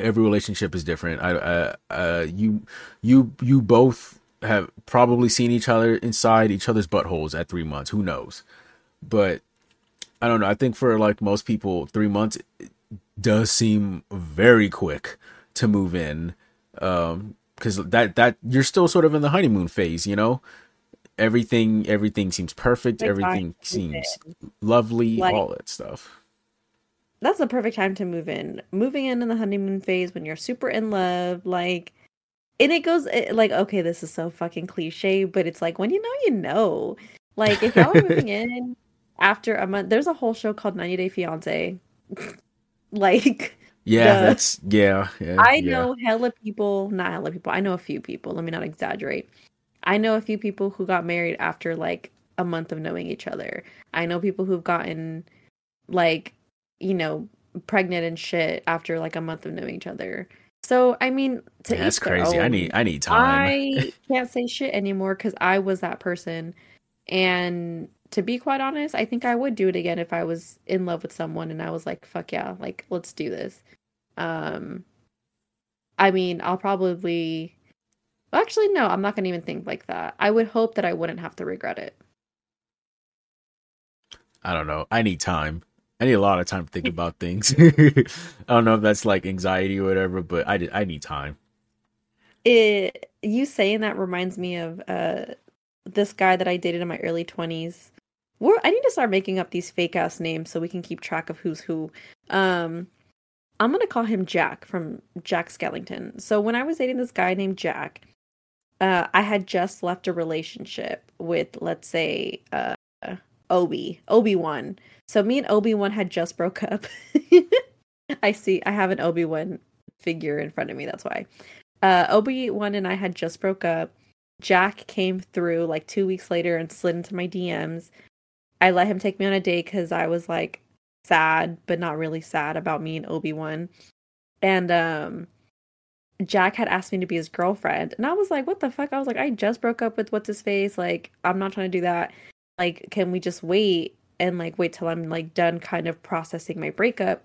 every relationship is different. I uh, uh you you you both have probably seen each other inside each other's buttholes at three months. Who knows? But i don't know. I think for like most people three months does seem very quick to move in um because that that you're still sort of in the honeymoon phase you know? Everything everything seems perfect. Everything seems lovely Like- all that stuff That's the perfect time to move in. Moving in in the honeymoon phase when you're super in love, like, and it goes it, like, okay, this is so fucking cliche, but it's like when you know, you know. Like, if y'all are moving *laughs* in after a month, there's a whole show called 90 Day Fiance. *laughs* like, yeah Duh. that's yeah, yeah I yeah. know hella people, not hella people. I know a few people. Let me not exaggerate. I know a few people who got married after like a month of knowing each other. I know people who've gotten like, you know, pregnant and shit after like a month of knowing each other. So I mean, to that's each their crazy i need i need time I can't say shit anymore because I was that person. And to be quite honest, I think I would do it again if I was in love with someone and I was like, fuck yeah, like let's do this. Um I mean, I'll probably actually no, I'm not gonna even think like that. I would hope that I wouldn't have to regret it. i don't know i need time i need a lot of time to think *laughs* about things *laughs* i don't know if that's like anxiety or whatever but i, I need time It you saying that reminds me of uh this guy that I dated in my early 20s. We're, I need to start making up these fake ass names so we can keep track of who's who. Um I'm going to call him Jack from Jack Skellington. So when I was dating this guy named Jack, uh I had just left a relationship with let's say uh Obi, Obi-Wan. So me and Obi-Wan had just broke up. *laughs* I see I have an Obi-Wan figure in front of me, that's why. Uh obi-wan and i had just broke up. Jack came through like two weeks later and slid into my dms i let him take me on a date because i was like sad but not really sad about me and obi-wan. And um jack had asked me to be his girlfriend and i was like what the fuck? I was like i just broke up with what's his face like i'm not trying to do that. Like can we just wait and like wait till i'm like done kind of processing my breakup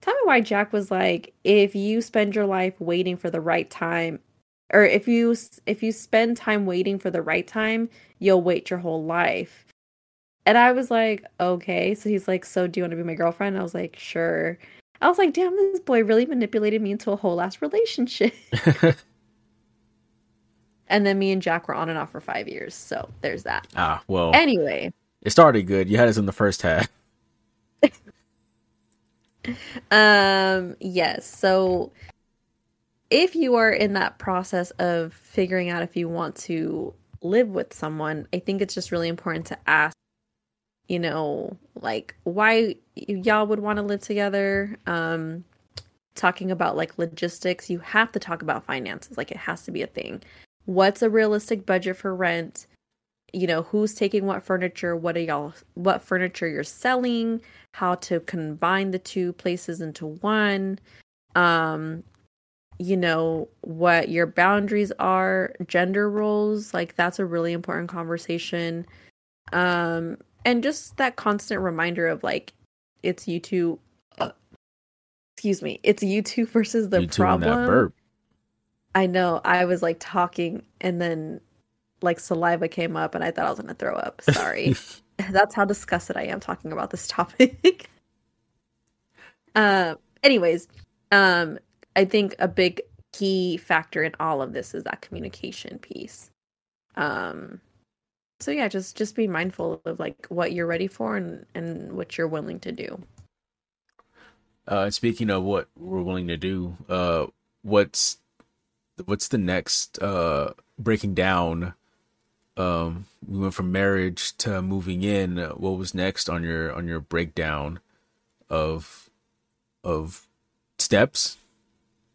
Tell me why Jack was like, if you spend your life waiting for the right time, or if you if you spend time waiting for the right time, you'll wait your whole life. And I was like, okay. So he's like, so do you want to be my girlfriend? I was like, sure. I was like, damn, this boy really manipulated me into a whole ass relationship. *laughs* and then me and Jack were on and off for five years. So there's that. ah, well, Anyway, it started good. You had us in the first half. *laughs* um, yes. So if you are in that process of figuring out if you want to live with someone, I think it's just really important to ask, you know, like why y'all would want to live together. Um, talking about like logistics, you have to talk about finances. Like it has to be a thing. What's a realistic budget for rent? You know, who's taking what furniture? What are y'all, what furniture you're selling? How to combine the two places into one? Um, you know what your boundaries are gender roles like that's a really important conversation um and just that constant reminder of like it's you two uh, excuse me it's you two *laughs* versus the you two in that problem i know i was like talking and then like saliva came up and i thought i was gonna throw up sorry *laughs* that's how disgusted i am talking about this topic *laughs* um anyways um I think a big key factor in all of this is that communication piece. Um so yeah, just just be mindful of like what you're ready for and and what you're willing to do. Uh, speaking of what we're willing to do, uh, what's what's the next uh breaking down? Um, we went from marriage to moving in. What was next on your on your breakdown of of steps?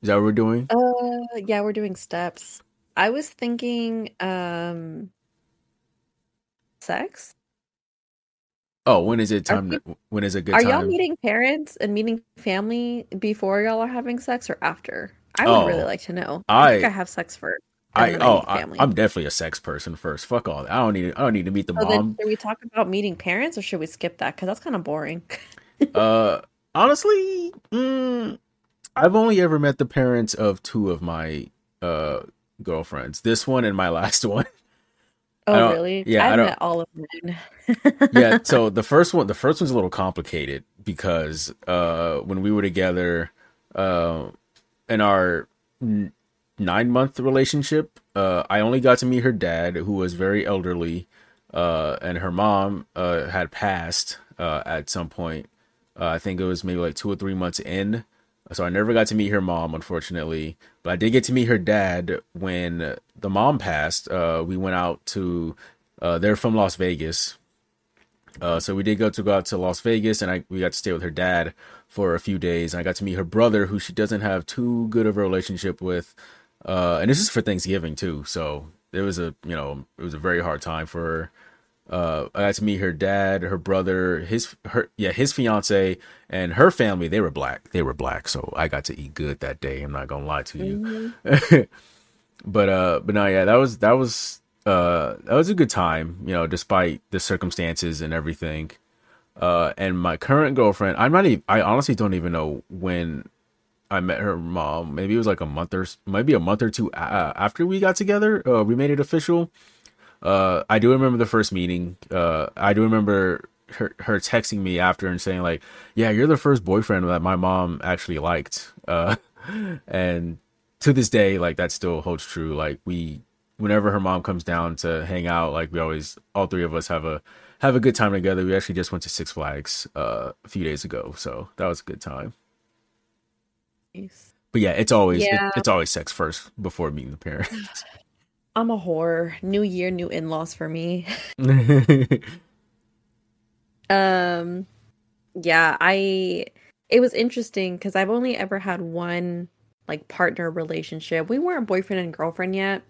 Is that what we're doing? Uh yeah, we're doing steps. I was thinking um sex. Oh, when is it time? we- To, when is a good Are time? y'all meeting parents and meeting family before y'all are having sex or after? I would really Oh, like to know. I, think I- I have sex first. I oh I. I'm definitely a sex person first. Fuck all that. I don't need I don't need to meet the So then, mom. should we talk about meeting parents, or should we skip that? Because that's kind of boring. *laughs* uh, honestly, mm, I've only ever met the parents of two of my uh girlfriends. This one and my *laughs* last one. Oh, really? yeah, I I've don't- met all of mine. yeah *laughs* so the first one the first one's a little complicated because uh when we were together uh in our nine month relationship. Uh i only got to meet her dad who was very elderly uh and her mom uh had passed uh at some point. Uh, i think it was maybe like two or three months in. So i never got to meet her mom unfortunately. But i did get to meet her dad when the mom passed. Uh we went out to uh they're from las vegas. Uh, so we did go to go out to Las Vegas, and I we got to stay with her dad for a few days. I got to meet her brother, who she doesn't have too good of a relationship with. Uh, and this is for Thanksgiving too, so it was a you know it was a very hard time for her. Uh, I got to meet her dad, her brother, his her yeah his fiance, and her family. They were black. They were black, so I got to eat good that day. I'm not gonna lie to you. Mhm. *laughs* but uh but no yeah that was that was uh that was a good time you know despite the circumstances and everything uh and my current girlfriend i'm not even i honestly don't even know when i met her mom maybe it was like a month or maybe a month or two uh, after we got together uh we made it official. Uh i do remember the first meeting uh i do remember her, her texting me after and saying like yeah you're the first boyfriend that my mom actually liked. Uh *laughs* and to this day like that still holds true. Like we whenever her mom comes down to hang out like we always all three of us have a have a good time together. We actually just went to six flags a few days ago so that was a good time Nice. but yeah it's always it- it's always sex first before meeting the parents *laughs* I'm a whore. New year, new in-laws for me. *laughs* Um, yeah, I. It was interesting because I've only ever had one like partner relationship. We weren't boyfriend and girlfriend yet.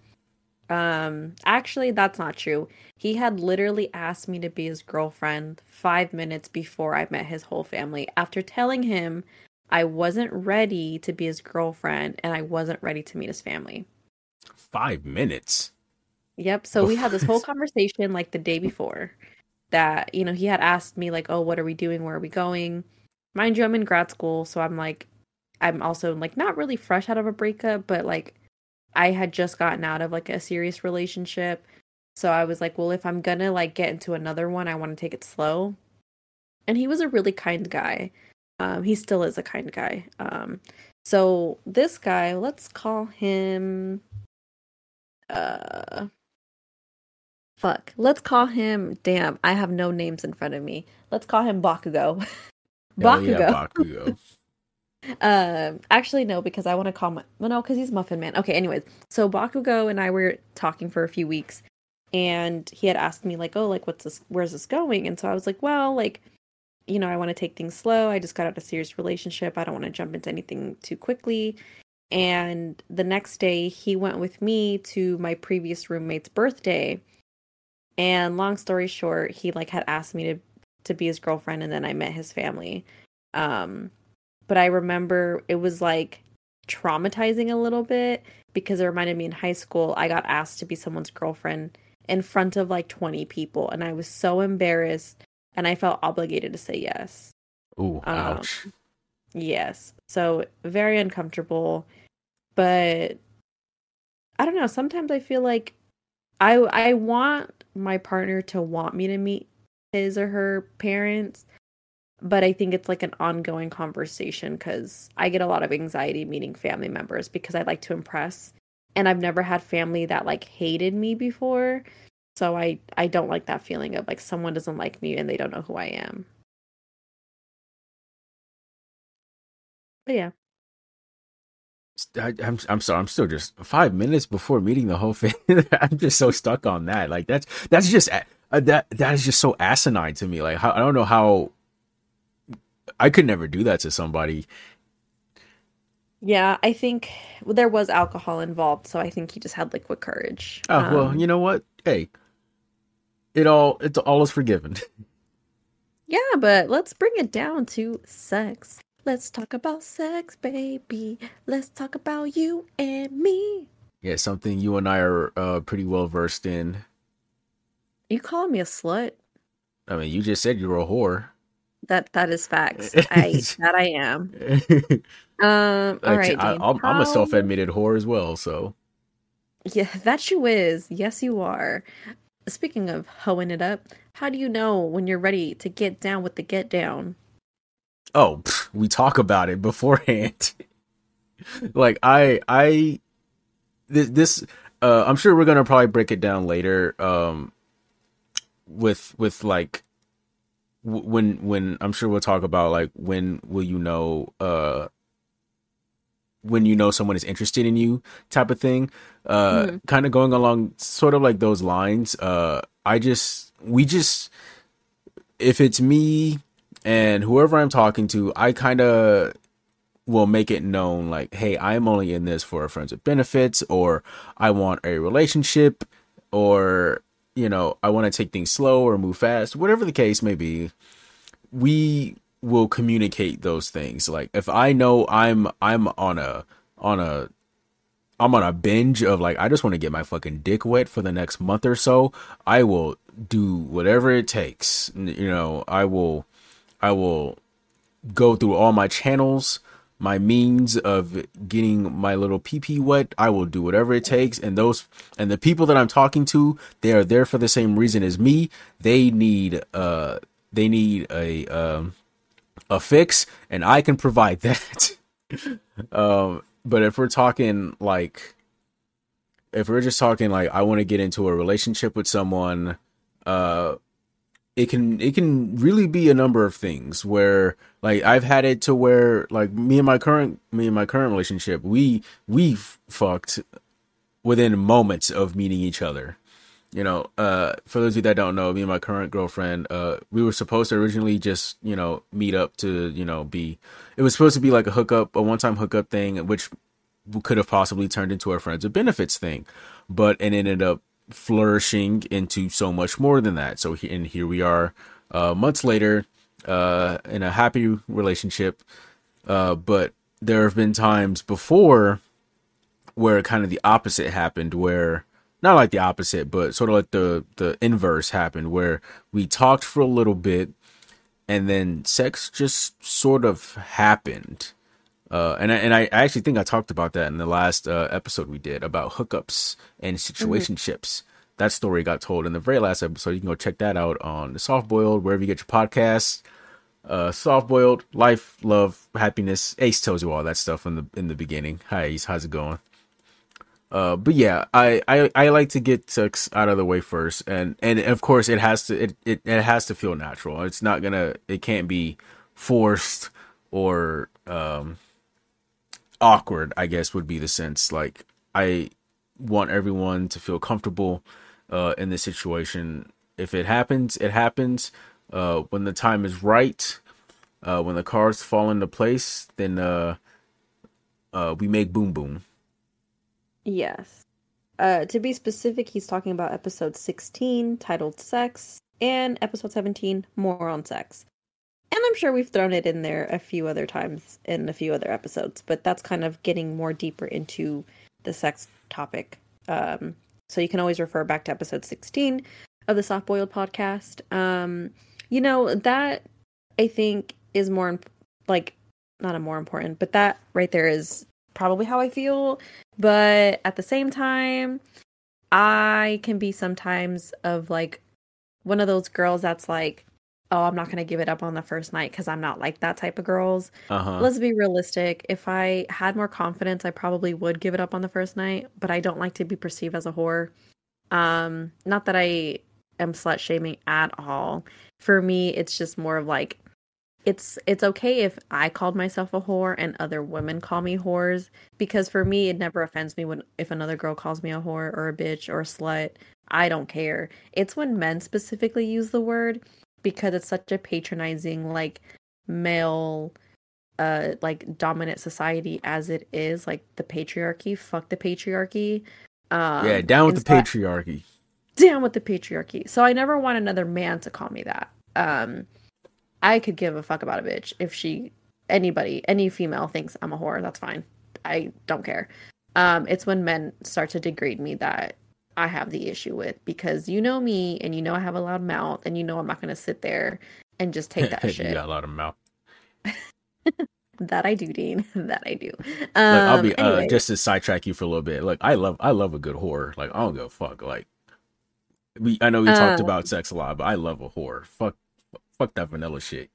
Um, actually, that's not true. He had literally asked me to be his girlfriend five minutes before I met his whole family. After telling him I wasn't ready to be his girlfriend and I wasn't ready to meet his family. five minutes Yep. So we had this whole *laughs* conversation like the day before that, you know, he had asked me, like, oh, what are we doing? Where are we going? Mind you, I'm in grad school. So I'm like, I'm also like not really fresh out of a breakup, but like I had just gotten out of like a serious relationship. So I was like, well, if I'm gonna like get into another one, I want to take it slow. And he was a really kind guy. Um, he still is a kind guy. Um, so this guy, let's call him uh fuck. Let's call him damn, I have no names in front of me. Let's call him Bakugo. *laughs* Bakugo. Yeah, Bakugo. *laughs* um actually no because i want to call my well no because he's muffin man okay anyways so bakugo and i were talking for a few weeks and he had asked me like oh like what's this where's this going and so i was like well like you know i want to take things slow i just got out of a serious relationship i don't want to jump into anything too quickly. And the next day he went with me to my previous roommate's birthday. And long story short he like had asked me to to be his girlfriend and then i met his family. Um but I remember it was like traumatizing a little bit because it reminded me in high school I got asked to be someone's girlfriend in front of like 20 people and I was so embarrassed and I felt obligated to say yes. Ooh, um, ouch. Yes. So very uncomfortable, but I don't know, sometimes I feel like I I want my partner to want me to meet his or her parents, but I think it's like an ongoing conversation because I get a lot of anxiety meeting family members because I like to impress. And I've never had family that like hated me before. So I I don't like that feeling of like someone doesn't like me and they don't know who I am. But yeah. I, am I'm, I'm sorry. I'm still just five minutes before meeting the whole *laughs* thing. I'm just so stuck on that. Like that's that's just uh, that that is just so asinine to me. Like how, I don't know how I could never do that to somebody. Yeah, I think well, there was alcohol involved, so I think he just had liquid courage. Oh um, well, you know what? Hey, it all it's all is forgiven. Yeah, but let's bring it down to sex. Let's talk about sex, baby. Let's talk about you and me. Yeah, something you and I are uh, pretty well versed in. You calling me a slut? I mean, you just said you're a whore. That that is facts. *laughs* I that I am. *laughs* Um. All right. I, am how... a self-admitted whore as well. So. Yeah, that you is. Yes, you are. Speaking of hoeing it up, how do you know when you're ready to get down with the get down? Oh, pff, we talk about it *laughs* beforehand. *laughs* like I, I, this, this, uh, I'm sure we're gonna probably break it down later. Um, with with like when when I'm sure we'll talk about like when will you know uh when you know someone is interested in you type of thing uh mm-hmm. kind of going along sort of like those lines uh I just we just if it's me and whoever I'm talking to I kind of will make it known like hey I'm only in this for a friends with benefits or I want a relationship or you know, I want to take things slow or move fast, whatever the case may be, we will communicate those things. Like if I know I'm I'm on a on a I'm on a binge of like I just want to get my fucking dick wet for the next month or so, I will do whatever it takes. You know, I will I will go through all my channels my means of getting my little PP wet, I will do whatever it takes. And those and the people that I'm talking to, they are there for the same reason as me. They need uh they need a um a fix, and I can provide that. *laughs* um, but if we're talking like if we're just talking like I want to get into a relationship with someone, uh it can it can really be a number of things where like I've had it to where like me and my current me and my current relationship we we fucked within moments of meeting each other. You know, uh, for those of you that don't know, me and my current girlfriend, uh, we were supposed to originally just, you know, meet up to, you know, be, it was supposed to be like a hookup, a one time hookup thing, which could have possibly turned into a friends with benefits thing, but it ended up flourishing into so much more than that. So, and here we are, uh, months later, uh, in a happy relationship. Uh, but there have been times before where kind of the opposite happened, where not like the opposite, but sort of like the the inverse happened, where we talked for a little bit, and then sex just sort of happened. Uh, and I, and I actually think I talked about that in the last uh, episode we did about hookups and mm-hmm. that story got told in the very last episode. You can go check that out on the Soft Boiled, wherever you get your podcasts. Uh, Soft Boiled, life, love, happiness. Ace tells you all that stuff in the in the beginning. Hi Ace, how's it going? Uh, but yeah, I, I I like to get sex out of the way first, and and of course it has to it, it it has to feel natural. It's not gonna it can't be forced or um awkward. I guess would be the sense. Like I want everyone to feel comfortable uh in this situation. If it happens, it happens. Uh, when the time is right, uh, when the cards fall into place, then uh, we make boom boom. Yes. Uh, to be specific, he's talking about episode 16, titled Sex, and episode 17, More on Sex. And I'm sure we've thrown it in there a few other times in a few other episodes, but that's kind of getting more deeper into the sex topic. Um, so you can always refer back to episode 16 of the Soft Boiled podcast. Um, you know, that I think is more, imp- like, not a more important, but that right there is probably how I feel. But at the same time, I can be sometimes of like one of those girls that's like, oh, I'm not going to give it up on the first night because I'm not like that type of girls. Uh-huh. Let's be realistic. If I had more confidence, I probably would give it up on the first night, but I don't like to be perceived as a whore. Um, not that I am slut shaming at all. For me, it's just more of like it's it's okay if I called myself a whore and other women call me whores because for me it never offends me when if another girl calls me a whore or a bitch or a slut. I don't care. It's when men specifically use the word because it's such a patronizing like male uh like dominant society as it is like the patriarchy fuck the patriarchy um yeah, down with the patriarchy. down with the patriarchy. So I never want another man to call me that. Um I could give a fuck about a bitch if she anybody, any female thinks I'm a whore, that's fine. I don't care. Um it's when men start to degrade me that I have the issue with because you know me and you know I have a loud mouth and you know I'm not going to sit there and just take that *laughs* you shit. got a lot of mouth. *laughs* That I do, Dean. *laughs* that I do. Look, I'll Um, be uh, just to sidetrack you for a little bit. Like I love I love a good horror. Like I don't give a fuck. Like we I know we talked Um, about sex a lot, but I love a horror. Fuck fuck that vanilla shit.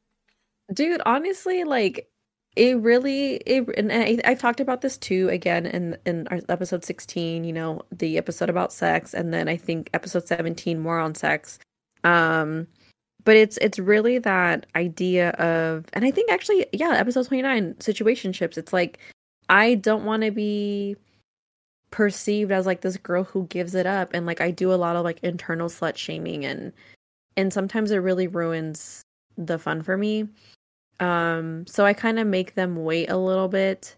dude honestly like it really it and I, i've talked about this too again in in our episode 16 you know the episode about sex and then i think episode 17 more on sex um but it's it's really that idea of and i think actually yeah episode 29 situationships it's like i don't want to be perceived as like this girl who gives it up and like i do a lot of like internal slut shaming and and sometimes it really ruins the fun for me um, so I kind of make them wait a little bit.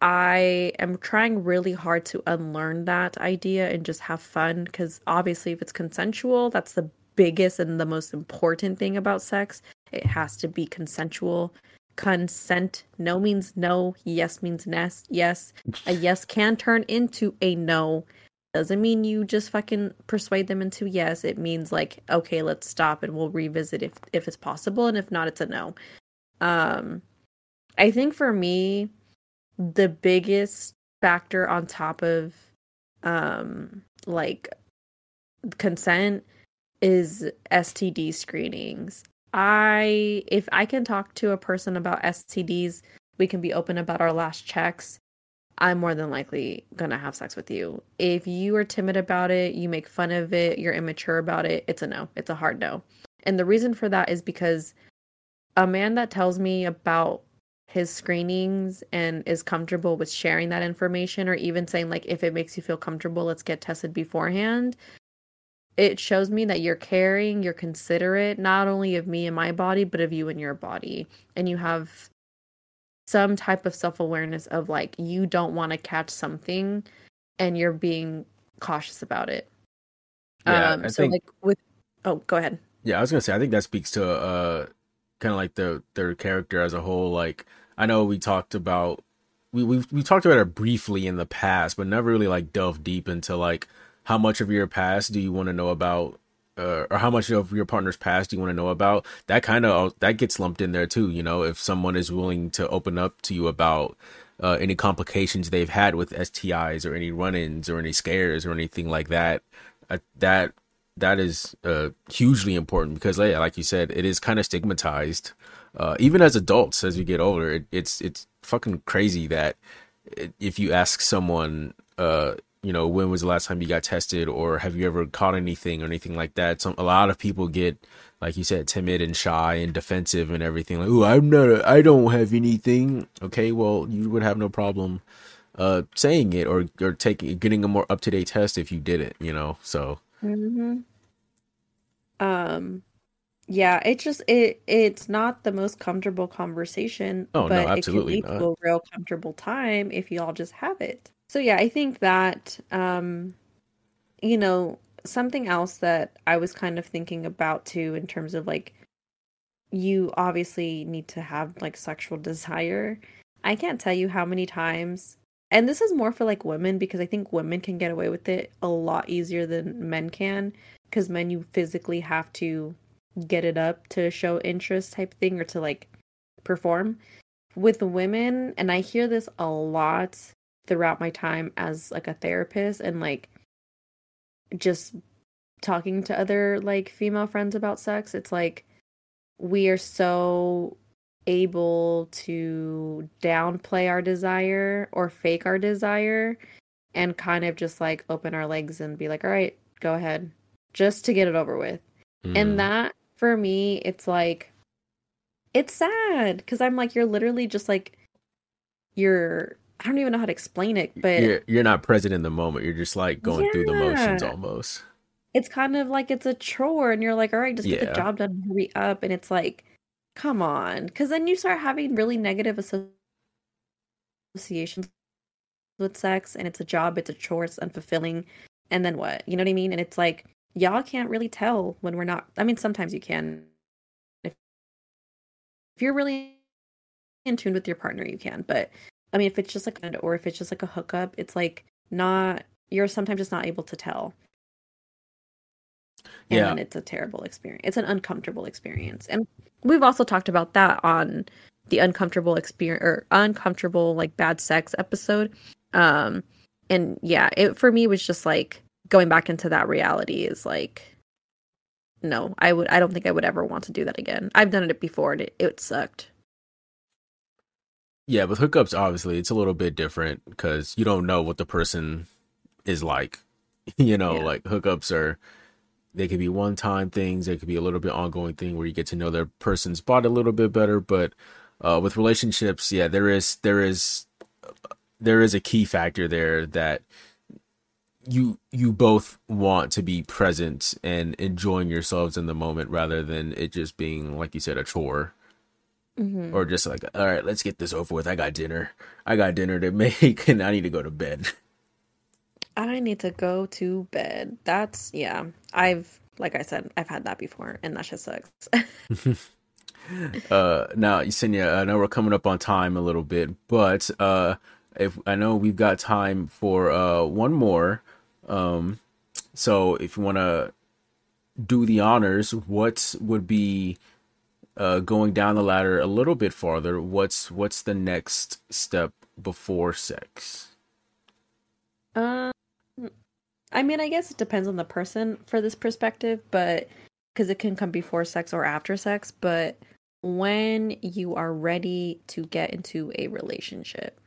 I am trying really hard to unlearn that idea and just have fun because obviously, if it's consensual, that's the biggest and the most important thing about sex. It has to be consensual. Consent. No means no. Yes means nes- yes. A yes can turn into a no. Doesn't mean you just fucking persuade them into yes. It means like, okay, let's stop and we'll revisit if if it's possible, and if not, it's a no. Um i think for me the biggest factor on top of um like consent is std screenings. I if i can talk to a person about stds we can be open about our last checks i'm more than likely gonna have sex with you. If you are timid about it you make fun of it you're immature about it it's a no. It's a hard no. And the reason for that is because a man that tells me about his screenings and is comfortable with sharing that information or even saying like if it makes you feel comfortable let's get tested beforehand it shows me that you're caring you're considerate not only of me and my body but of you and your body. And you have some type of self-awareness of like you don't want to catch something and you're being cautious about it Yeah, um I so think- like with oh go ahead Yeah, I was gonna say I think that speaks to uh kind of like the their character as a whole. Like I know we talked about we we we talked about it briefly in the past, but never really like delved deep into like how much of your past do you want to know about, uh, or how much of your partner's past you want to know about. That kind of that gets lumped in there too. You know, if someone is willing to open up to you about uh, any complications they've had with STIs or any run-ins or any scares or anything like that. I, that that is uh, hugely important because, yeah, like you said, it is kind of stigmatized. Uh, even as adults, as we get older, it, it's it's fucking crazy that if you ask someone, uh, you know, when was the last time you got tested, or have you ever caught anything or anything like that? Some a lot of people get, like you said, timid and shy and defensive and everything. Like, oh, I'm not, a, I don't have anything. Okay, well, you would have no problem uh saying it or or taking getting a more up to date test if you did it. You know, so. Mm-hmm. Um, yeah, it just it it's not the most comfortable conversation, Oh no, but it can absolutely lead to a real comfortable time if you all just have it. So yeah, I think that um, you know, something else that I was kind of thinking about too in terms of like you obviously need to have like sexual *laughs* desire. I can't tell you how many times and this is more for like women because I think women can get away with it a lot easier than men can because men you physically have to get it up to show interest type thing or to like perform with women and I hear this a lot throughout my time as like a therapist and like just talking to other like female friends about sex it's like we are so able to downplay our desire or fake our desire and kind of just like open our legs and be like all right go ahead just to get it over with Mm. and that for me it's like it's sad because i'm like you're literally just like you're i don't even know how to explain it but you're you're not present in the moment. You're just like going through the motions almost. it's kind of like it's a chore and you're like all right just get the job done hurry up and it's like come on because then you start having really negative associations with sex and it's a job it's a chore it's unfulfilling and then what? You know what i mean? And it's like y'all can't really tell when we're not i mean sometimes you can. If, if you're really in tune with your partner you can but i mean if it's just like or if it's just like a hookup it's like not you're sometimes just not able to tell and Yeah. then it's a terrible experience. It's an uncomfortable experience. And we've also talked about that on the uncomfortable experience or uncomfortable like bad sex episode. Um and yeah, it for me was just like going back into that reality is like no, I would I don't think I would ever want to do that again. I've done it before and it, it sucked. Yeah, with hookups, obviously, it's a little bit different because you don't know what the person is like. *laughs* You know, Yeah. like hookups are, they could be one time things, they could be a little bit ongoing thing where you get to know their person's body a little bit better. But uh, with relationships, yeah, there is, there is, there is a key factor there that you you both want to be present and enjoying yourselves in the moment rather than it just being like you said a chore Mm-hmm. or just like all right let's get this over with i got dinner i got dinner to *laughs* make and i need to go to bed I need to go to bed. That's yeah. I've like I said, I've had that before and that just sucks. *laughs* *laughs* uh now Yesenia, i know we're coming up on time a little bit but uh if i know we've got time for uh one more um so if you want to do the honors what would be uh going down the ladder a little bit farther what's what's the next step before sex? Um, I mean, I guess it depends on the person for this perspective, but because it can come before sex or after sex, but when you are ready to get into a relationship.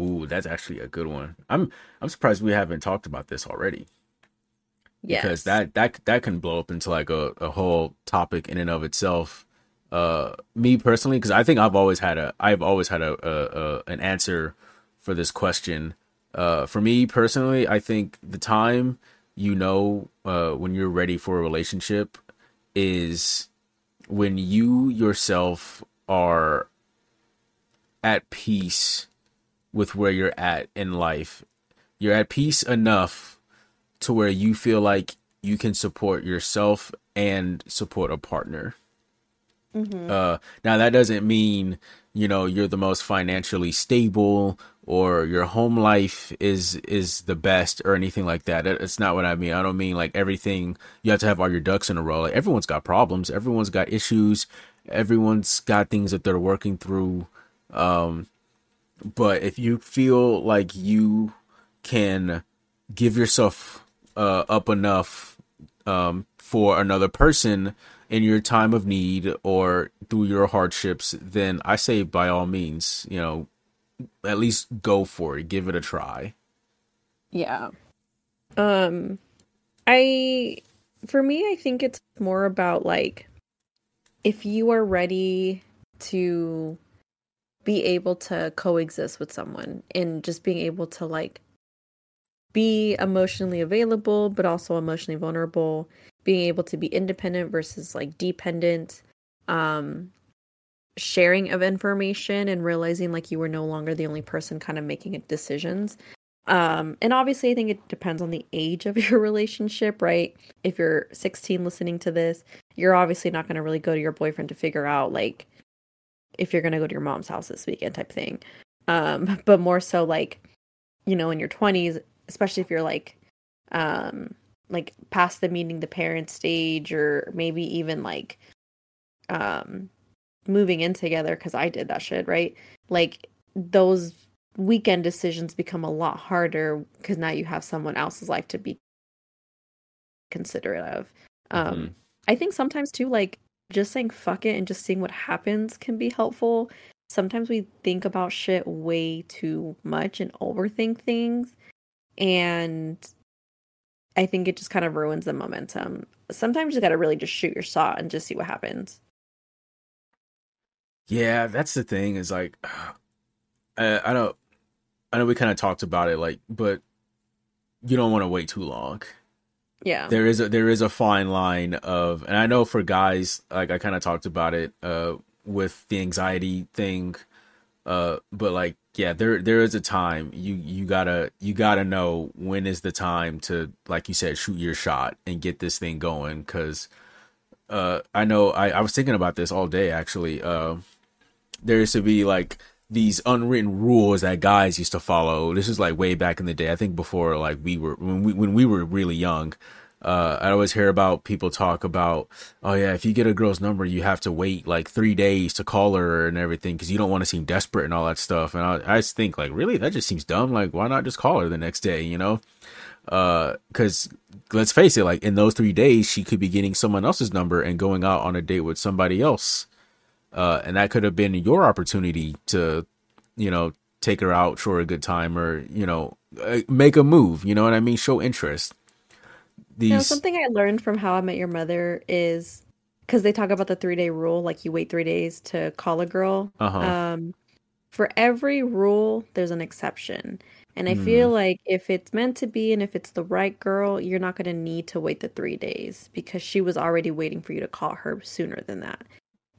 ooh that's actually a good one. I'm i'm surprised we haven't talked about this already Yes. because that that that can blow up into like a, a whole topic in and of itself. Uh me personally because i think i've always had a i've always had a, a, a an answer for this question. Uh for me personally i think the time you know uh when you're ready for a relationship is when you yourself are at peace with where you're at in life. You're at peace enough to where you feel like you can support yourself and support a partner. Mhm. Uh, now that doesn't mean you know you're the most financially stable or your home life is is the best or anything like that. It's not what I mean. I don't mean like everything. You have to have all your ducks in a row. Like everyone's got problems. Everyone's got issues. Everyone's got things that they're working through. Um, but if you feel like you can give yourself uh, up enough um, for another person in your time of need or through your hardships, then I say by all means, you know, at least go for it, give it a try. Yeah. Um I for me I think it's more about like if you are ready to be able to coexist with someone and just being able to like be emotionally available but also emotionally vulnerable. Being able to be independent versus like dependent um sharing of information and realizing like you were no longer the only person kind of making decisions. Um and obviously i think it depends on the age of *laughs* your relationship right? If you're 16 listening to this you're obviously not going to really go to your boyfriend to figure out like if you're going to go to your mom's house this weekend type thing. Um *laughs* but more so like you know in your 20s especially if you're like um like past the meeting the parents stage or maybe even like um moving in together because I did that shit, right? Like those weekend decisions become a lot harder because now you have someone else's life to be considerate of. Um Mhm. I think sometimes too, like just saying fuck it and just seeing what happens can be helpful. Sometimes we think about shit way too much and overthink things. And I think it just kind of ruins the momentum. Sometimes you gotta really just shoot your shot and just see what happens. Yeah, that's the thing is like, *sighs* uh, I know, I know we kind of talked about it, like, but you don't want to wait too long. Yeah. There is a there is a fine line of, and I know for guys, like I kind of talked about it, uh, with the anxiety thing, uh, but like, yeah, there there is a time you you gotta you gotta know when is the time to, like you said, shoot your shot and get this thing going, because, uh, I know I I was thinking about this all day actually, uh there used to be like these unwritten rules that guys used to follow. This is like way back in the day. I think before like we were when we when we were really young. Uh, I always hear about people talk about, oh yeah, if you get a girl's number, you have to wait like three days to call her and everything because you don't want to seem desperate and all that stuff. And I, I just think like, really, that just seems dumb. Like, why not just call her the next day? You know? Uh, because let's face it, like in those three days, she could be getting someone else's number and going out on a date with somebody else uh, and that could have been your opportunity to, you know, take her out for a good time or you know, uh, make a move. You know what I mean? Show interest. These, You know, something I learned from How I Met Your Mother is because they talk about the three day rule, like you wait three days to call a girl. Uh-huh. Um, for every rule, there's an exception. And I feel like if it's meant to be and if it's the right girl, you're not going to need to wait the three days because she was already waiting for you to call her sooner than that.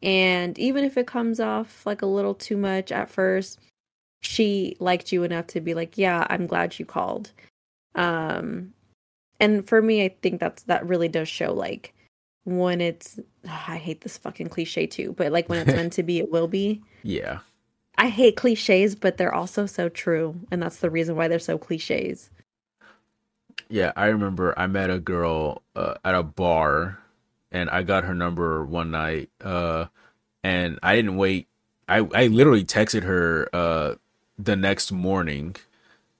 And even if it comes off like a little too much at first, she liked you enough to be like, "Yeah, I'm glad you called." Um and for me, I think that's that really does show like when it's *sighs* I hate this fucking cliche too, but like when it's meant to be, it will be. *laughs* yeah, I hate cliches, but they're also so true, and that's the reason why they're so cliches. yeah. I remember I met a girl uh, at a bar, and I got her number one night. Uh, and I didn't wait. I I literally texted her uh the next morning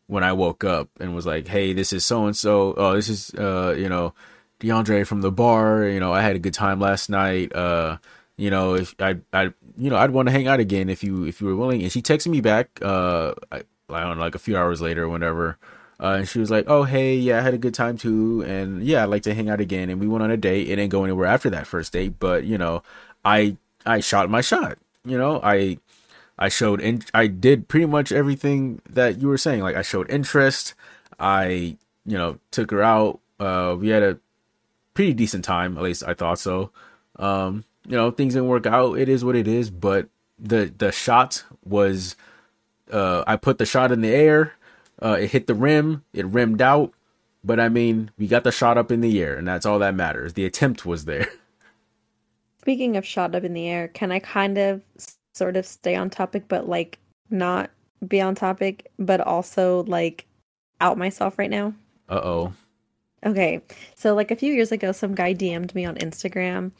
when I woke up and was like, "Hey, this is so and so. Oh, this is uh, you know, DeAndre from the bar. You know, I had a good time last night. Uh, you know, if I I you know, I'd want to hang out again if you if you were willing." And she texted me back uh I, I don't know, like a few hours later or whatever. Uh, and she was like, "Oh, hey, yeah, I had a good time too, and yeah, I'd like to hang out again." And we went on a date. It didn't go anywhere after that first date, but you know, I I shot my shot. You know, I I showed in I did pretty much everything that you were saying. Like I showed interest. I, you know, took her out. Uh we had a pretty decent time, at least I thought so. Um, you know, things didn't work out. It is what it is, but the the shot was uh I put the shot in the air. Uh it hit the rim, it rimmed out. But I mean, we got the shot up in the air, and that's all that matters. The attempt was there. *laughs* Speaking of shot up in the air, can I kind of sort of stay on topic, but like not be on topic, but also like out myself right now? Uh oh. Okay. So like a few years ago, some guy DM'd me on Instagram,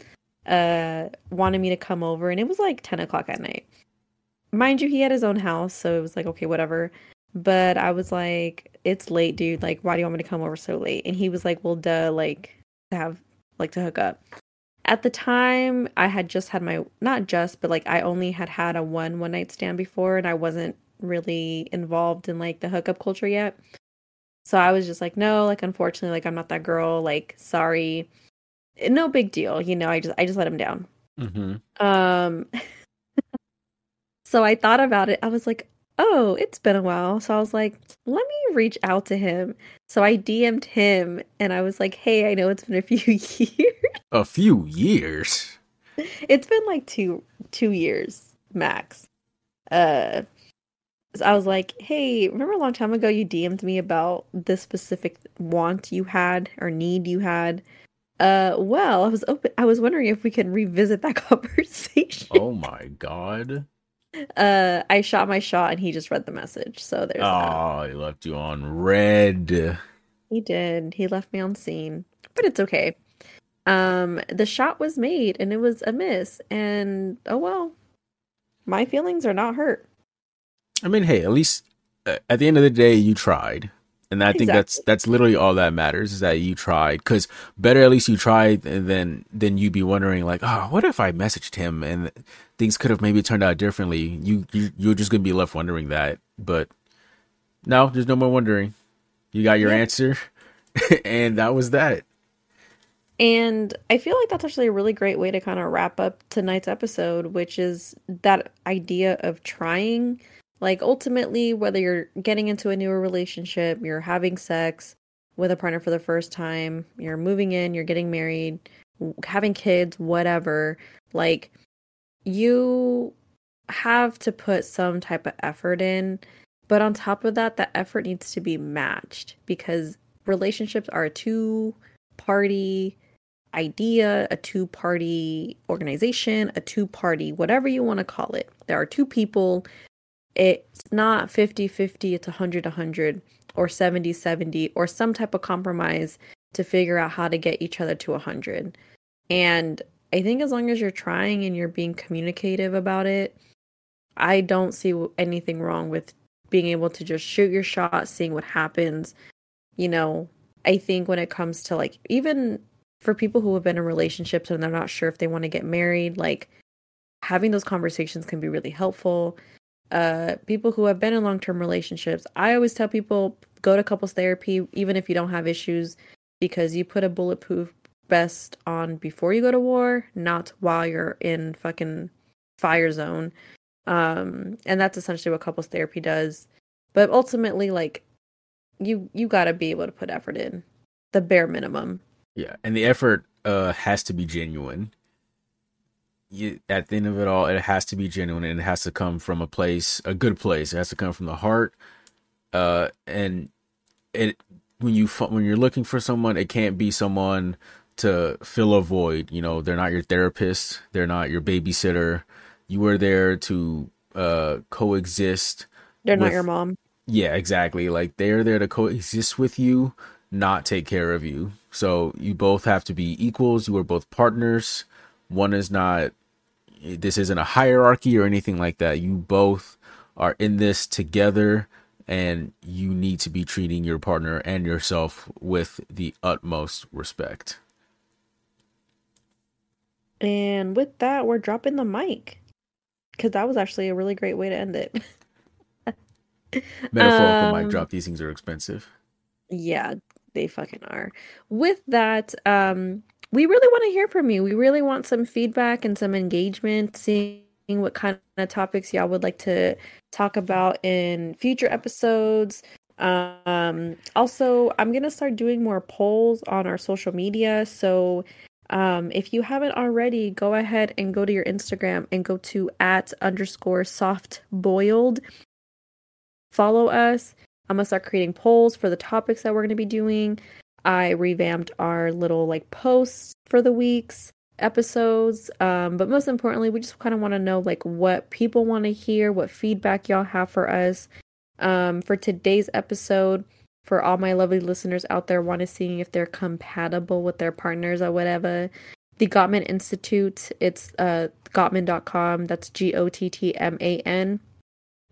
uh, wanted me to come over, and it was like 10 o'clock at night. Mind you, he had his own house, so it was like, okay, whatever. But I was like, it's late, dude. Like, why do you want me to come over so late? And he was like, well, duh, like to have like to hook up. At the time, I had just had my not just, but like I only had had a one one night stand before, and I wasn't really involved in like the hookup culture yet. So I was just like, no, like unfortunately, like I'm not that girl. Like, sorry, no big deal. You know, I just I just let him down. Mm-hmm. Um. *laughs* so I thought about it. I was like, oh, it's been a while. So I was like, let me reach out to him. So I DM'd him and I was like, hey, I know it's been a *laughs* few years. A few years. it's been like two two years max. Uh so I was like, hey, remember a long time ago you DM'd me about this specific want you had or need you had? Uh well, I was open I was wondering if we could revisit that *laughs* conversation. Oh my god. Uh, I shot my shot, and he just read the message. So there's. Oh, that. he left you on read. He did. He left me on seen, but it's okay. Um, the shot was made, and it was a miss. And oh well, my feelings are not hurt. I mean, hey, at least uh, at the end of the day, you tried and I think exactly. that's that's literally all that matters is that you tried. Because better at least you tried than than you be wondering like, oh, what if I messaged him and things could have maybe turned out differently. You you you're just gonna be left wondering that. But no, there's no more wondering. You got your yeah. answer, *laughs* and that was that. And I feel like that's actually a really great way to kind of wrap up tonight's episode, which is that idea of trying like ultimately, whether you're getting into a newer relationship, you're having sex with a partner for the first time, you're moving in, you're getting married, having kids, whatever, like you have to put some type of effort in. But on top of that, the effort needs to be matched because relationships are a two party idea, a two party organization, a two party, whatever you want to call it. There are two people it's not 50 50, it's 100 100 or 70 70 or some type of compromise to figure out how to get each other to 100. And I think as long as you're trying and you're being communicative about it, I don't see anything wrong with being able to just shoot your shot, seeing what happens. You know, I think when it comes to like, even for people who have been in relationships and they're not sure if they want to get married, like having those conversations can be really helpful uh, people who have been in long term relationships, I always tell people go to couples therapy, even if you don't have issues, because you put a bulletproof vest on before you go to war, not while you're in fucking fire zone. Um, and that's essentially what couples therapy does. But ultimately, like, you you got to be able to put effort in, the bare minimum. Yeah, and the effort uh has to be genuine you, at the end of it all, it has to be genuine and it has to come from a place, a good place. It has to come from the heart. Uh, and it when you when you're looking for someone, it can't be someone to fill a void. You know, they're not your therapist, they're not your babysitter. You are there to uh coexist. They're with, not your mom. Yeah, exactly. Like they're there to coexist with you, not take care of you. So you both have to be equals. You are both partners. One is not this isn't a hierarchy or anything like that. You both are in this together and you need to be treating your partner and yourself with the utmost respect. And with that, we're dropping the mic because that was actually a really great way to end it. *laughs* Metaphorical um, mic drop. These things are expensive. Yeah, they fucking are. With that, um, we really want to hear from you. We really want some feedback and some engagement, seeing what kind of topics y'all would like to talk about in future episodes. Um, also, I'm going to start doing more polls on our social media. So, um, if you haven't already, go ahead and go to your Instagram and go to at underscore soft boiled. Follow us. I'm going to start creating polls for the topics that we're going to be doing. I revamped our little like posts for the week's episodes. Um, but most importantly, we just kind of want to know like what people want to hear, what feedback y'all have for us. Um, for today's episode, for all my lovely listeners out there want to see if they're compatible with their partners or whatever. The Gottman Institute, it's uh Gottman.com. That's G O T T M A N.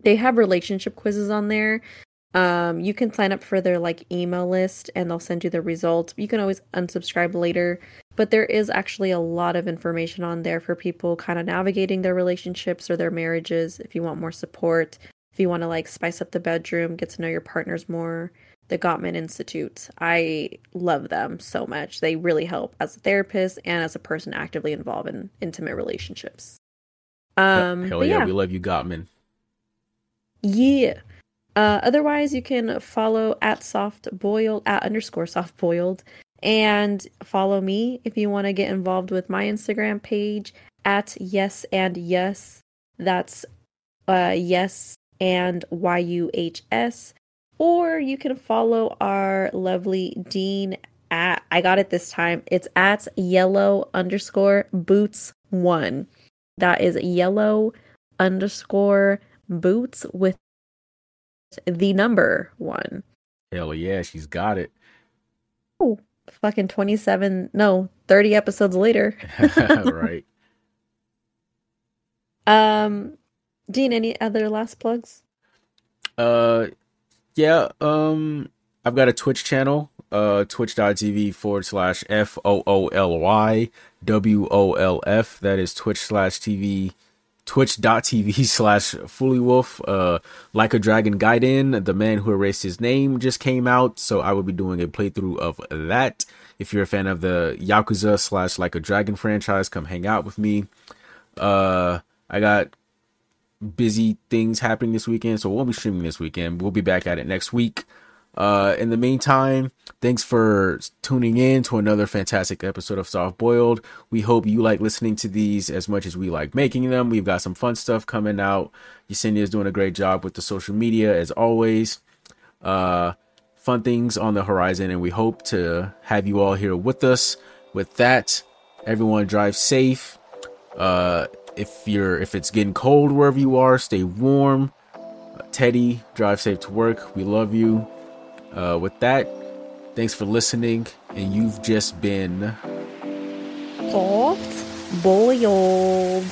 They have relationship quizzes on there Um, you can sign up for their like email list and they'll send you the results. You can always unsubscribe later, but there is actually a lot of information on there for people kind of navigating their relationships or their marriages. If you want more support, if you want to like spice up the bedroom, get to know your partners more, the Gottman Institute. I love them so much. They really help as a therapist and as a person actively involved in intimate relationships. Um, Hell yeah, yeah, we love you, Gottman. Yeah. Uh, otherwise, you can follow at soft boiled at underscore soft boiled and follow me if you want to get involved with my Instagram page at yes and yes. That's uh, yes and y u h s. Or you can follow our lovely Dean at I got it this time. It's at yellow underscore boots one. That is yellow underscore boots with the number one. Hell yeah, she's got it. Oh, fucking 27, no, 30 episodes later. *laughs* *laughs* right. Um, Dean, any other last plugs? Uh, yeah, um, I've got a Twitch channel, uh, twitch.tv forward slash F O O L Y W O L F. That is Twitch slash TV twitch.tv *laughs* slash foolywolf uh like a dragon gaiden the man who erased his name just came out so i will be doing a playthrough of that. If you're a fan of the yakuza slash like a dragon franchise come hang out with me. Uh i got busy things happening this weekend so we'll be streaming this weekend. We'll be back at it next week uh, in the meantime, thanks for tuning in to another fantastic episode of Soft Boiled. We hope you like listening to these as much as we like making them. We've got some fun stuff coming out. Yesenia is doing a great job with the social media as always. Uh, fun things on the horizon, and we hope to have you all here with us. With that, everyone drive safe. Uh, if you're if it's getting cold wherever you are, stay warm. Teddy, drive safe to work. We love you. Uh, with that, thanks for listening, and you've just been soft boiled.